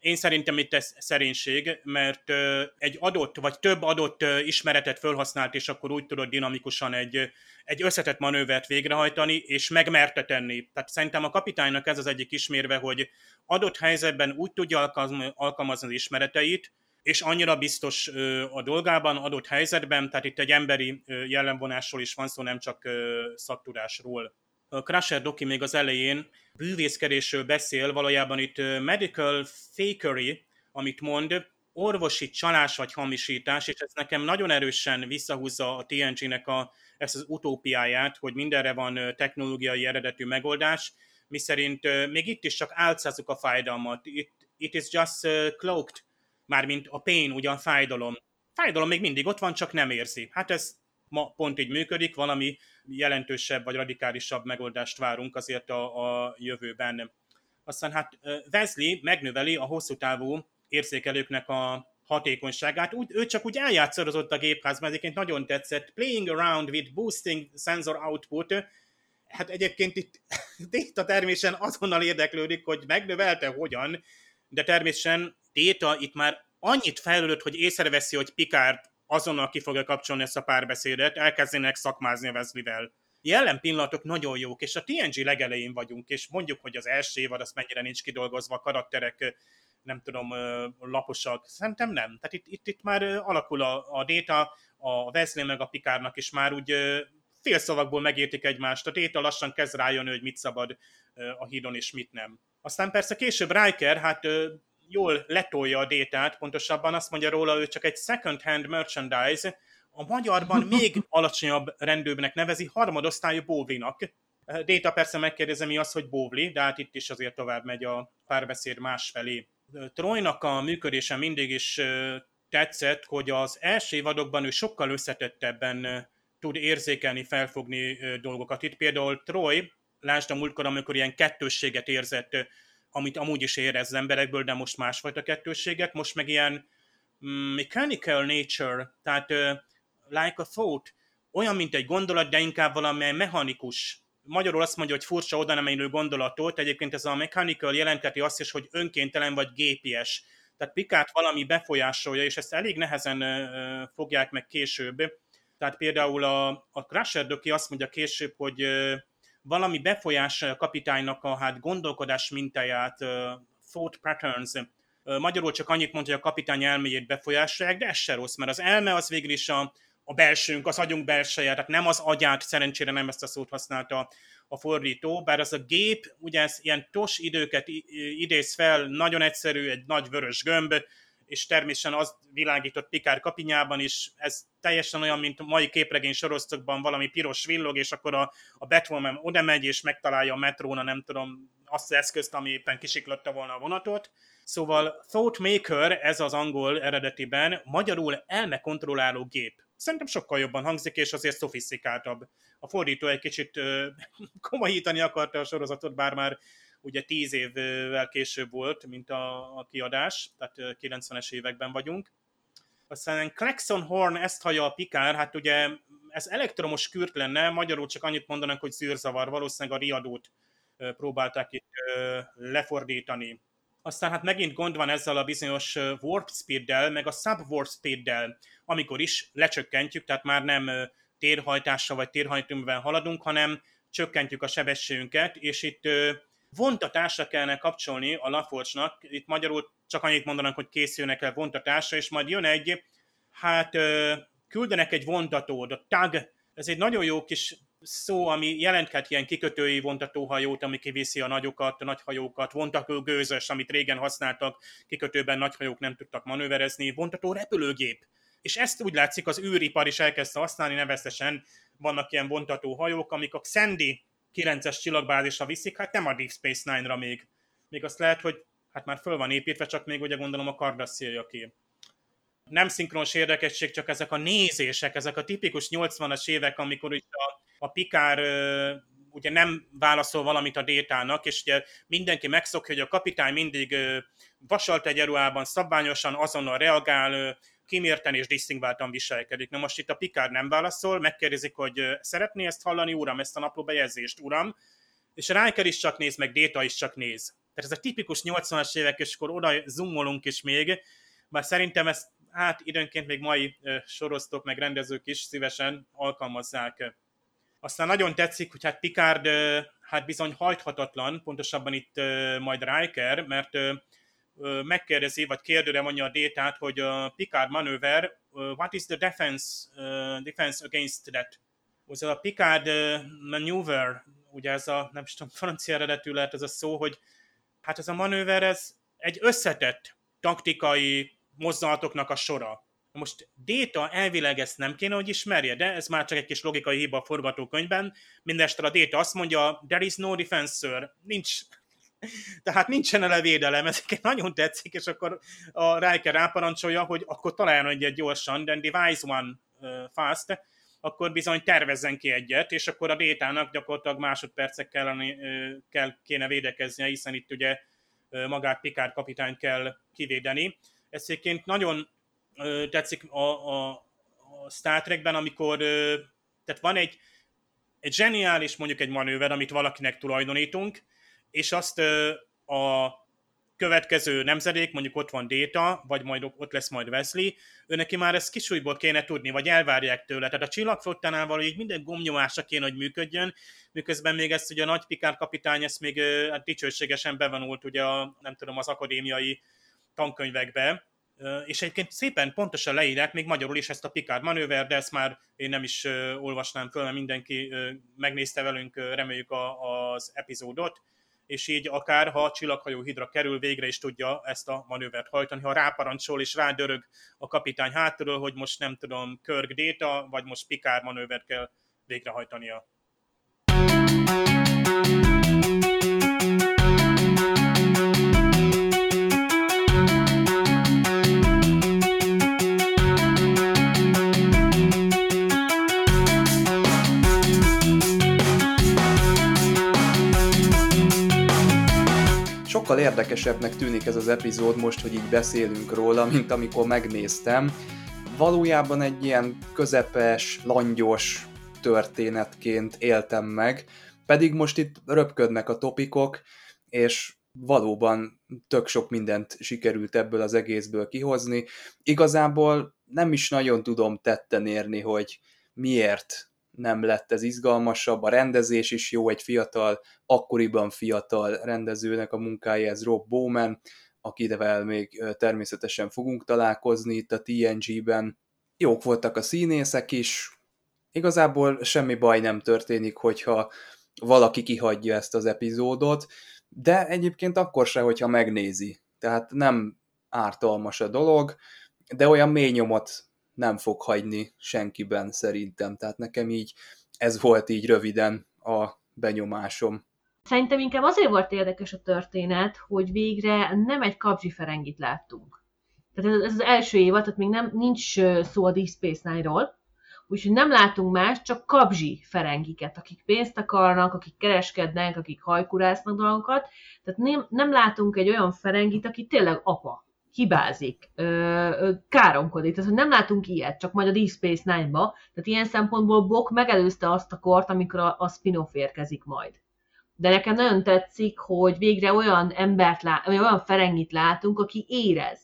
Én szerintem itt ez szerénység, mert egy adott, vagy több adott ismeretet felhasznált, és akkor úgy tudod dinamikusan egy, egy összetett manővert végrehajtani, és megmerte tenni. Tehát szerintem a kapitánynak ez az egyik ismérve, hogy adott helyzetben úgy tudja alkalmazni, az ismereteit, és annyira biztos a dolgában, adott helyzetben, tehát itt egy emberi jellemvonásról is van szó, nem csak szaktudásról. A Crusher Doki még az elején bűvészkedésről beszél, valójában itt medical fakery, amit mond, orvosi csalás vagy hamisítás, és ez nekem nagyon erősen visszahúzza a TNG-nek a, ezt az utópiáját, hogy mindenre van technológiai eredetű megoldás, miszerint még itt is csak álcázzuk a fájdalmat. It, it is just cloaked, mármint a pain, ugyan fájdalom. Fájdalom még mindig ott van, csak nem érzi. Hát ez ma pont így működik, valami jelentősebb vagy radikálisabb megoldást várunk azért a, a jövőben. aztán hát Wesley megnöveli a hosszú távú érzékelőknek a hatékonyságát. Úgy, ő csak úgy eljátszadozott a gépházban, egyébként nagyon tetszett. Playing around with boosting sensor output. Hát egyébként itt Data természetesen azonnal érdeklődik, hogy megnövelte hogyan, de természetesen Data itt már annyit fejlődött, hogy észreveszi, hogy Picard azonnal ki fogja kapcsolni ezt a párbeszédet, elkezdenek szakmázni a Wesley-vel. Jelen pillanatok nagyon jók, és a TNG legelején vagyunk, és mondjuk, hogy az első évad az mennyire nincs kidolgozva, a karakterek nem tudom, laposak. Szerintem nem. Tehát itt, itt, itt már alakul a, a Data, a Wesley meg a Pikárnak is már úgy fél szavakból megértik egymást. A Data lassan kezd rájönni, hogy mit szabad a hídon és mit nem. Aztán persze később Riker, hát jól letolja a détát, pontosabban azt mondja róla, ő csak egy second-hand merchandise, a magyarban még alacsonyabb rendőrnek nevezi, harmadosztályú bóvinak. Déta persze megkérdezi, mi az, hogy bóvli, de hát itt is azért tovább megy a párbeszéd másfelé. Trojnak a működése mindig is tetszett, hogy az első évadokban ő sokkal összetettebben tud érzékelni, felfogni dolgokat. Itt például Troy, lásd a múltkor, amikor ilyen kettősséget érzett, amit amúgy is érez az emberekből, de most másfajta kettősségek, most meg ilyen mm, mechanical nature, tehát like a thought, olyan, mint egy gondolat, de inkább valami mechanikus. Magyarul azt mondja, hogy furcsa oda nem gondolatot, egyébként ez a mechanical jelenteti azt is, hogy önkéntelen vagy gépies. Tehát Pikát valami befolyásolja, és ezt elég nehezen fogják meg később. Tehát például a, a Crusher Döki azt mondja később, hogy valami befolyás kapitánynak a hát gondolkodás mintáját, thought patterns, magyarul csak annyit mondja, hogy a kapitány elméjét befolyásolják, de ez se rossz, mert az elme az végül is a, a belsőnk, az agyunk belseje, tehát nem az agyát, szerencsére nem ezt a szót használta a fordító, bár az a gép, ugye ez ilyen tos időket idéz fel, nagyon egyszerű, egy nagy vörös gömb, és természetesen az világított Pikár kapinyában is, ez teljesen olyan, mint a mai képregény sorozatokban valami piros villog, és akkor a, a Batwoman oda megy, és megtalálja a metróna, nem tudom, azt az eszközt, ami éppen kisiklotta volna a vonatot. Szóval Thought Maker, ez az angol eredetiben, magyarul elmekontrolláló gép. Szerintem sokkal jobban hangzik, és azért szofisztikáltabb. A fordító egy kicsit ö, komolyítani akarta a sorozatot, bár már ugye tíz évvel később volt, mint a, a kiadás, tehát 90-es években vagyunk. Aztán Claxon Horn ezt hallja a Pikár, hát ugye ez elektromos kürt lenne, magyarul csak annyit mondanak, hogy zűrzavar, valószínűleg a riadót próbálták itt lefordítani. Aztán hát megint gond van ezzel a bizonyos warp speed-del, meg a sub-warp speed-del, amikor is lecsökkentjük, tehát már nem térhajtással vagy térhajtóművel haladunk, hanem csökkentjük a sebességünket, és itt vontatásra kellene kapcsolni a laforcsnak, itt magyarul csak annyit mondanak, hogy készülnek el vontatásra, és majd jön egy, hát küldenek egy vontatót, a tag, ez egy nagyon jó kis szó, ami jelenthet ilyen kikötői vontatóhajót, ami kiviszi a nagyokat, a nagyhajókat, vontató gőzös, amit régen használtak, kikötőben nagyhajók nem tudtak manőverezni, vontató repülőgép. És ezt úgy látszik, az űripar is elkezdte használni, nevezesen vannak ilyen vontató hajók, amik a Sandy 9-es csillagbázisra viszik, hát nem a Deep Space Nine-ra még. Még azt lehet, hogy hát már föl van építve, csak még ugye gondolom a Cardassiel ki. Nem szinkronos érdekesség, csak ezek a nézések, ezek a tipikus 80-as évek, amikor ugye a, a Pikár ugye nem válaszol valamit a détának, és ugye mindenki megszokja, hogy a kapitány mindig vasalt egy erőában szabványosan, azonnal reagál, kimérten és disztingváltan viselkedik. Na most itt a Picard nem válaszol, megkérdezik, hogy szeretné ezt hallani, uram, ezt a napló uram, és Riker is csak néz, meg Data is csak néz. Tehát ez a tipikus 80-as évek, és akkor oda zoomolunk is még, bár szerintem ezt hát időnként még mai sorosztok, meg rendezők is szívesen alkalmazzák. Aztán nagyon tetszik, hogy hát Picard hát bizony hajthatatlan, pontosabban itt majd Riker, mert megkérdezi, vagy kérdőre mondja a détát, hogy a Picard manőver, what is the defense, defense against that? Az a Picard maneuver, ugye ez a, nem is tudom, francia eredetű lehet ez a szó, hogy hát ez a manőver, ez egy összetett taktikai mozdulatoknak a sora. Most Déta elvileg ezt nem kéne, hogy ismerje, de ez már csak egy kis logikai hiba a forgatókönyvben. Mindestre a Déta azt mondja, there is no defense, sir. Nincs, tehát nincsen ele védelem, ezeket nagyon tetszik, és akkor a Riker ráparancsolja, hogy akkor találjon egyet gyorsan, then device one fast. akkor bizony tervezzen ki egyet, és akkor a Détának gyakorlatilag másodpercek kellene, kell, kéne védekeznie, hiszen itt ugye magát Pikár kapitányt kell kivédeni. Ez egyébként nagyon tetszik a, a, a Star Trekben, amikor tehát van egy, egy zseniális mondjuk egy manőver, amit valakinek tulajdonítunk, és azt a következő nemzedék, mondjuk ott van Data, vagy majd ott lesz majd Wesley, ő neki már ezt kisújból kéne tudni, vagy elvárják tőle. Tehát a csillagflottánál való így minden gomnyomásra kéne, hogy működjön, miközben még ezt ugye a nagy Pikár kapitány ezt még hát dicsőségesen bevonult ugye a, nem tudom, az akadémiai tankönyvekbe, és egyébként szépen pontosan leírják még magyarul is ezt a Picard manőver, de ezt már én nem is olvasnám föl, mert mindenki megnézte velünk, reméljük az epizódot, és így akár, ha a csillaghajó kerül, végre is tudja ezt a manővert hajtani. Ha ráparancsol és rádörög a kapitány hátulról, hogy most nem tudom, Körg Déta, vagy most Picard manővert kell végrehajtania. Sokkal érdekesebbnek tűnik ez az epizód most, hogy így beszélünk róla, mint amikor megnéztem. Valójában egy ilyen közepes, langyos történetként éltem meg, pedig most itt röpködnek a topikok, és valóban tök sok mindent sikerült ebből az egészből kihozni. Igazából nem is nagyon tudom tetten érni, hogy miért nem lett ez izgalmasabb, a rendezés is jó, egy fiatal, akkoriban fiatal rendezőnek a munkája, ez Rob Bowman, akivel még természetesen fogunk találkozni itt a TNG-ben. Jók voltak a színészek is, igazából semmi baj nem történik, hogyha valaki kihagyja ezt az epizódot, de egyébként akkor se, hogyha megnézi. Tehát nem ártalmas a dolog, de olyan mély nyomot nem fog hagyni senkiben szerintem. Tehát nekem így ez volt így röviden a benyomásom. Szerintem inkább azért volt érdekes a történet, hogy végre nem egy kapzsi ferengit láttunk. Tehát ez az első évad, tehát még nem, nincs szó a Deep Space Nine-ról, úgyhogy nem látunk más, csak kapzsi ferengiket, akik pénzt akarnak, akik kereskednek, akik hajkurásznak dolgokat. Tehát nem, nem látunk egy olyan ferengit, aki tényleg apa hibázik, káromkodik. Tehát, hogy nem látunk ilyet, csak majd a Deep Space Nine-ba. Tehát ilyen szempontból Bok megelőzte azt a kort, amikor a, a spin-off érkezik majd. De nekem nagyon tetszik, hogy végre olyan embert lát, olyan Ferengit látunk, aki érez,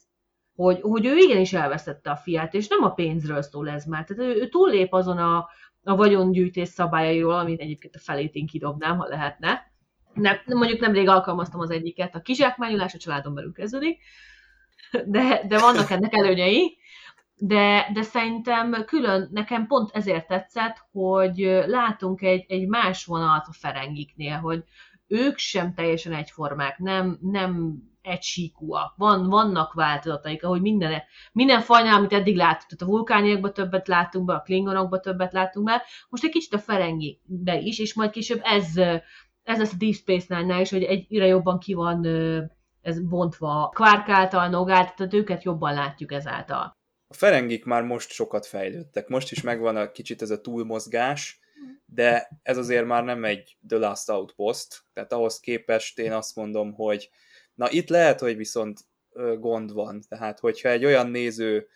hogy, hogy ő igenis elvesztette a fiát, és nem a pénzről szól ez már. Tehát ő, ő túllép azon a, a vagyongyűjtés szabályairól, amit egyébként a felét én kidobnám, ha lehetne. Nem, mondjuk nemrég alkalmaztam az egyiket, a kizsákmányolás a családon belül kezdődik, de, de vannak ennek előnyei. De, de szerintem külön, nekem pont ezért tetszett, hogy látunk egy, egy más vonalat a Ferengiknél, hogy ők sem teljesen egyformák, nem, nem egysíkúak. Van, vannak változataik, ahogy minden, minden fajnál, amit eddig láttuk, tehát a vulkániakban többet láttunk be, a klingonokban többet láttunk be, most egy kicsit a Ferengibe is, és majd később ez, ez lesz a Deep Space Nine-nál is, hogy egyre jobban ki van ez bontva Quark által, Nog tehát őket jobban látjuk ezáltal. A Ferengik már most sokat fejlődtek, most is megvan a kicsit ez a túlmozgás, de ez azért már nem egy The Last Outpost, tehát ahhoz képest én azt mondom, hogy na itt lehet, hogy viszont gond van, tehát hogyha egy olyan néző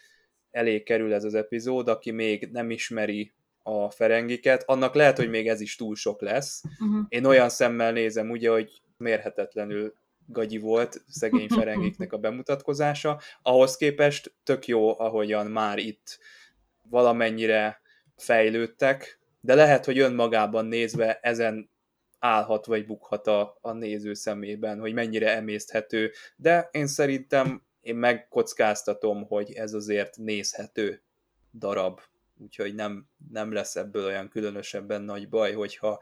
elé kerül ez az epizód, aki még nem ismeri a ferengiket, annak lehet, hogy még ez is túl sok lesz. Uh-huh. Én olyan szemmel nézem, ugye, hogy mérhetetlenül gagyi volt szegény Ferengiknek a bemutatkozása. Ahhoz képest tök jó, ahogyan már itt valamennyire fejlődtek, de lehet, hogy önmagában nézve ezen állhat vagy bukhat a, a néző szemében, hogy mennyire emészthető, de én szerintem én megkockáztatom, hogy ez azért nézhető darab, úgyhogy nem, nem lesz ebből olyan különösebben nagy baj, hogyha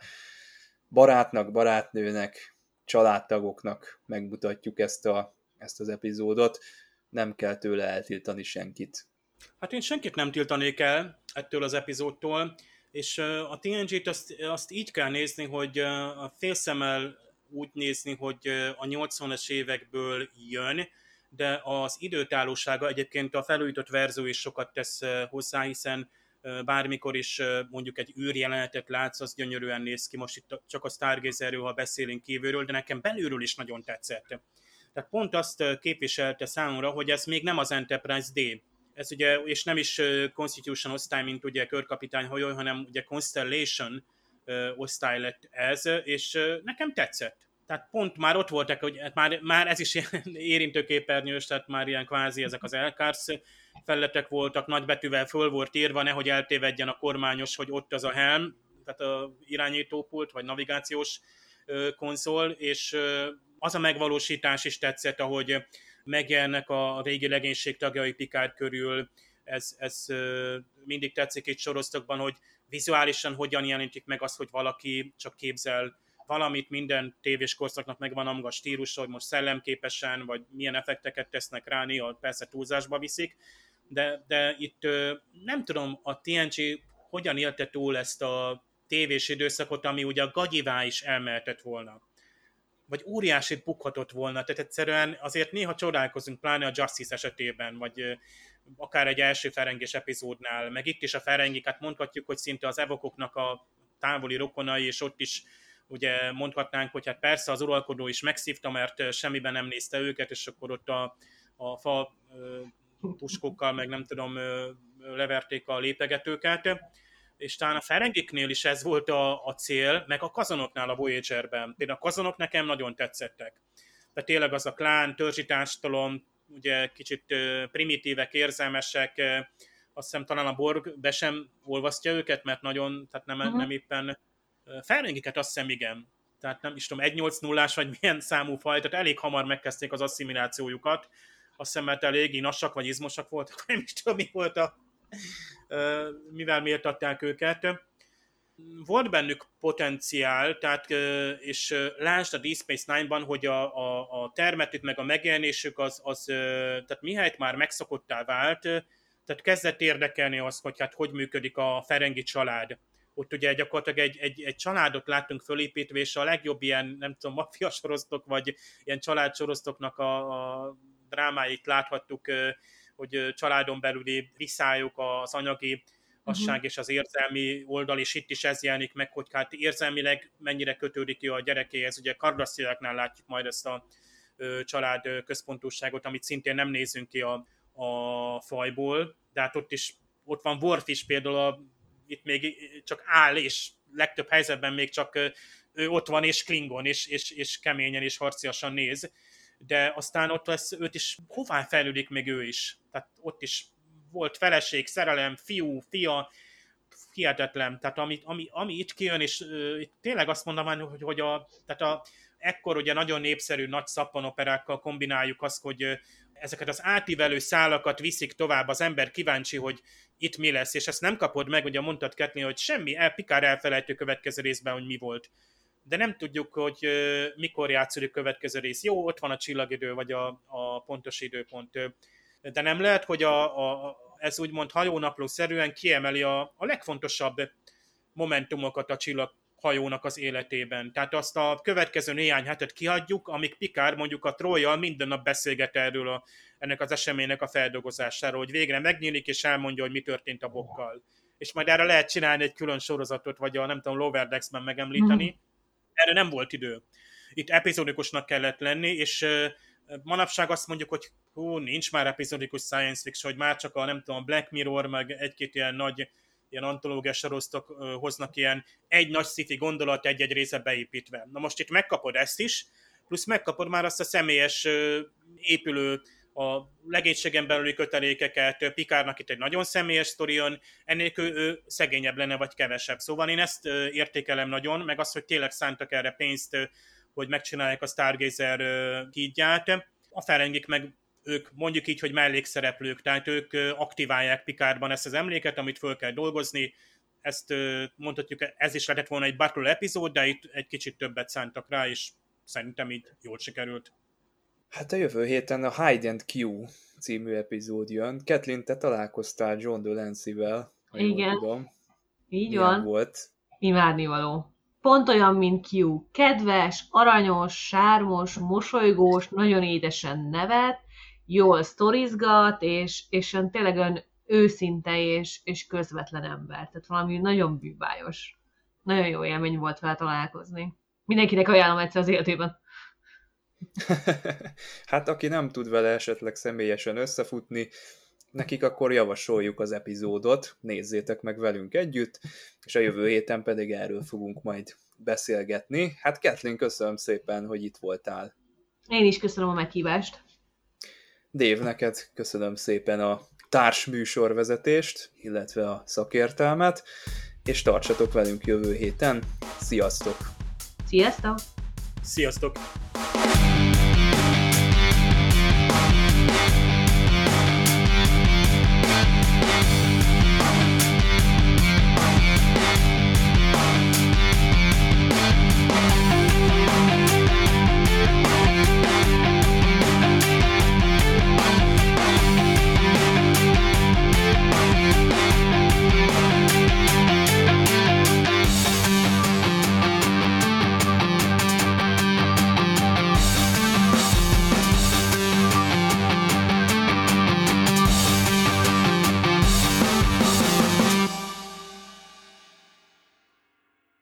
barátnak, barátnőnek családtagoknak megmutatjuk ezt, a, ezt az epizódot, nem kell tőle eltiltani senkit. Hát én senkit nem tiltanék el ettől az epizódtól, és a TNG-t azt, azt így kell nézni, hogy a félszemmel úgy nézni, hogy a 80-as évekből jön, de az időtállósága egyébként a felújított verzió is sokat tesz hozzá, hiszen bármikor is mondjuk egy űrjelenetet látsz, az gyönyörűen néz ki, most itt csak a Stargazerről, ha beszélünk kívülről, de nekem belülről is nagyon tetszett. Tehát pont azt képviselte számomra, hogy ez még nem az Enterprise D. Ez ugye, és nem is Constitution osztály, mint ugye körkapitány hajó, hanem ugye Constellation osztály lett ez, és nekem tetszett. Tehát pont már ott voltak, hogy már, már ez is érintőképernyős, tehát már ilyen kvázi ezek az elkársz felletek voltak, nagybetűvel föl volt írva, nehogy eltévedjen a kormányos, hogy ott az a helm, tehát a irányítópult, vagy navigációs konzol, és az a megvalósítás is tetszett, ahogy megjelennek a régi legénység tagjai Picard körül, ez, ez mindig tetszik itt sorosztokban, hogy vizuálisan hogyan jelenítik meg azt, hogy valaki csak képzel valamit, minden tévés korszaknak megvan a maga stílus, hogy most szellemképesen, vagy milyen effekteket tesznek rá, néha persze túlzásba viszik, de, de itt nem tudom, a TNG hogyan élte túl ezt a tévés időszakot, ami ugye a gagyivá is elmehetett volna vagy óriásit bukhatott volna. Tehát egyszerűen azért néha csodálkozunk, pláne a Justice esetében, vagy akár egy első Ferengés epizódnál, meg itt is a Ferengik, hát mondhatjuk, hogy szinte az evokoknak a távoli rokonai, és ott is ugye mondhatnánk, hogy hát persze az uralkodó is megszívta, mert semmiben nem nézte őket, és akkor ott a, a fa puskokkal, meg nem tudom, leverték a lépegetőket és talán a Ferengiknél is ez volt a, a cél, meg a kazanoknál a Voyager-ben. Például a kazanok nekem nagyon tetszettek. Tehát tényleg az a klán, törzsi társadalom, ugye kicsit primitívek, érzelmesek, azt hiszem talán a Borg be sem olvasztja őket, mert nagyon, tehát nem, uh-huh. nem éppen Ferengiket azt hiszem igen. Tehát nem is tudom, 1-8-0-ás vagy milyen számú faj, tehát elég hamar megkezdték az asszimilációjukat. Azt hiszem, mert elég inassak vagy izmosak voltak, nem is tudom, mi volt a mivel méltatták őket. Volt bennük potenciál, tehát, és lásd a Deep Space Nine-ban, hogy a, a, a termetük meg a megjelenésük az, az tehát mihelyt már megszokottá vált, tehát kezdett érdekelni az, hogy hát hogy működik a Ferengi család. Ott ugye gyakorlatilag egy, egy, egy családot láttunk fölépítve, és a legjobb ilyen, nem tudom, mafia sorosztok, vagy ilyen családsorosztoknak a, a drámáit láthattuk hogy családon belüli viszályok, az anyagi asság uh-huh. és az érzelmi oldal, és itt is ez jelenik meg, hogy hát érzelmileg mennyire kötődik ki a gyerekéhez. Ugye Kardasziáknál látjuk majd ezt a ö, család központúságot, amit szintén nem nézünk ki a, a fajból, de hát ott is, ott van Worf is például, a, itt még csak áll, és legtöbb helyzetben még csak ő ott van, és klingon, és, és, és keményen és harciasan néz de aztán ott lesz, őt is, hová fejlődik még ő is? Tehát ott is volt feleség, szerelem, fiú, fia, hihetetlen. Tehát ami, ami, ami itt kijön, és uh, itt tényleg azt mondom, hogy, hogy a, tehát a, ekkor ugye nagyon népszerű nagy szappanoperákkal kombináljuk azt, hogy uh, ezeket az átívelő szálakat viszik tovább, az ember kíváncsi, hogy itt mi lesz, és ezt nem kapod meg, ugye mondtad Ketni, hogy semmi, el, Pikár elfelejtő következő részben, hogy mi volt de nem tudjuk, hogy mikor játszódik következő rész. Jó, ott van a csillagidő, vagy a, a pontos időpont, de nem lehet, hogy a, a, ez úgymond hajónapló-szerűen kiemeli a, a legfontosabb momentumokat a csillag hajónak az életében. Tehát azt a következő néhány hetet kihagyjuk, amíg Pikár mondjuk a Trojjal minden nap beszélget erről a, ennek az eseménynek a feldolgozásáról, hogy végre megnyílik és elmondja, hogy mi történt a bokkal. És majd erre lehet csinálni egy külön sorozatot, vagy a nem tudom, Lower Decks-ben megemlíteni, mm erre nem volt idő. Itt epizódikusnak kellett lenni, és manapság azt mondjuk, hogy hú, nincs már epizódikus science fiction, hogy már csak a, nem tudom, Black Mirror, meg egy-két ilyen nagy ilyen antológiás sorosztok hoznak ilyen egy nagy sci gondolat egy-egy része beépítve. Na most itt megkapod ezt is, plusz megkapod már azt a személyes épülő a legénységen belüli kötelékeket, Pikárnak itt egy nagyon személyes sztorion, ennélkül ő szegényebb lenne, vagy kevesebb. Szóval én ezt értékelem nagyon, meg azt, hogy tényleg szántak erre pénzt, hogy megcsinálják a Stargazer hídját. A Ferengik meg ők mondjuk így, hogy mellékszereplők, tehát ők aktiválják Pikárban ezt az emléket, amit föl kell dolgozni, ezt mondhatjuk, ez is lehetett volna egy Battle epizód, de itt egy kicsit többet szántak rá, és szerintem így jól sikerült. Hát a jövő héten a Hide and Q című epizód jön. Kathleen, te találkoztál John Delancey-vel, ha Igen. jól tudom. Így Milyen van. volt? Imádnivaló. Pont olyan, mint Q. Kedves, aranyos, sármos, mosolygós, nagyon édesen nevet, jól sztorizgat, és, és tényleg ön őszinte és, és közvetlen ember. Tehát valami nagyon bűbájos. Nagyon jó élmény volt vele találkozni. Mindenkinek ajánlom egyszer az életében. hát aki nem tud vele esetleg személyesen összefutni, nekik akkor javasoljuk az epizódot, nézzétek meg velünk együtt, és a jövő héten pedig erről fogunk majd beszélgetni. Hát Kathleen, köszönöm szépen, hogy itt voltál. Én is köszönöm a meghívást. Dév, neked köszönöm szépen a társ műsorvezetést, illetve a szakértelmet, és tartsatok velünk jövő héten. Sziasztok! Sziasztok! Sziasztok!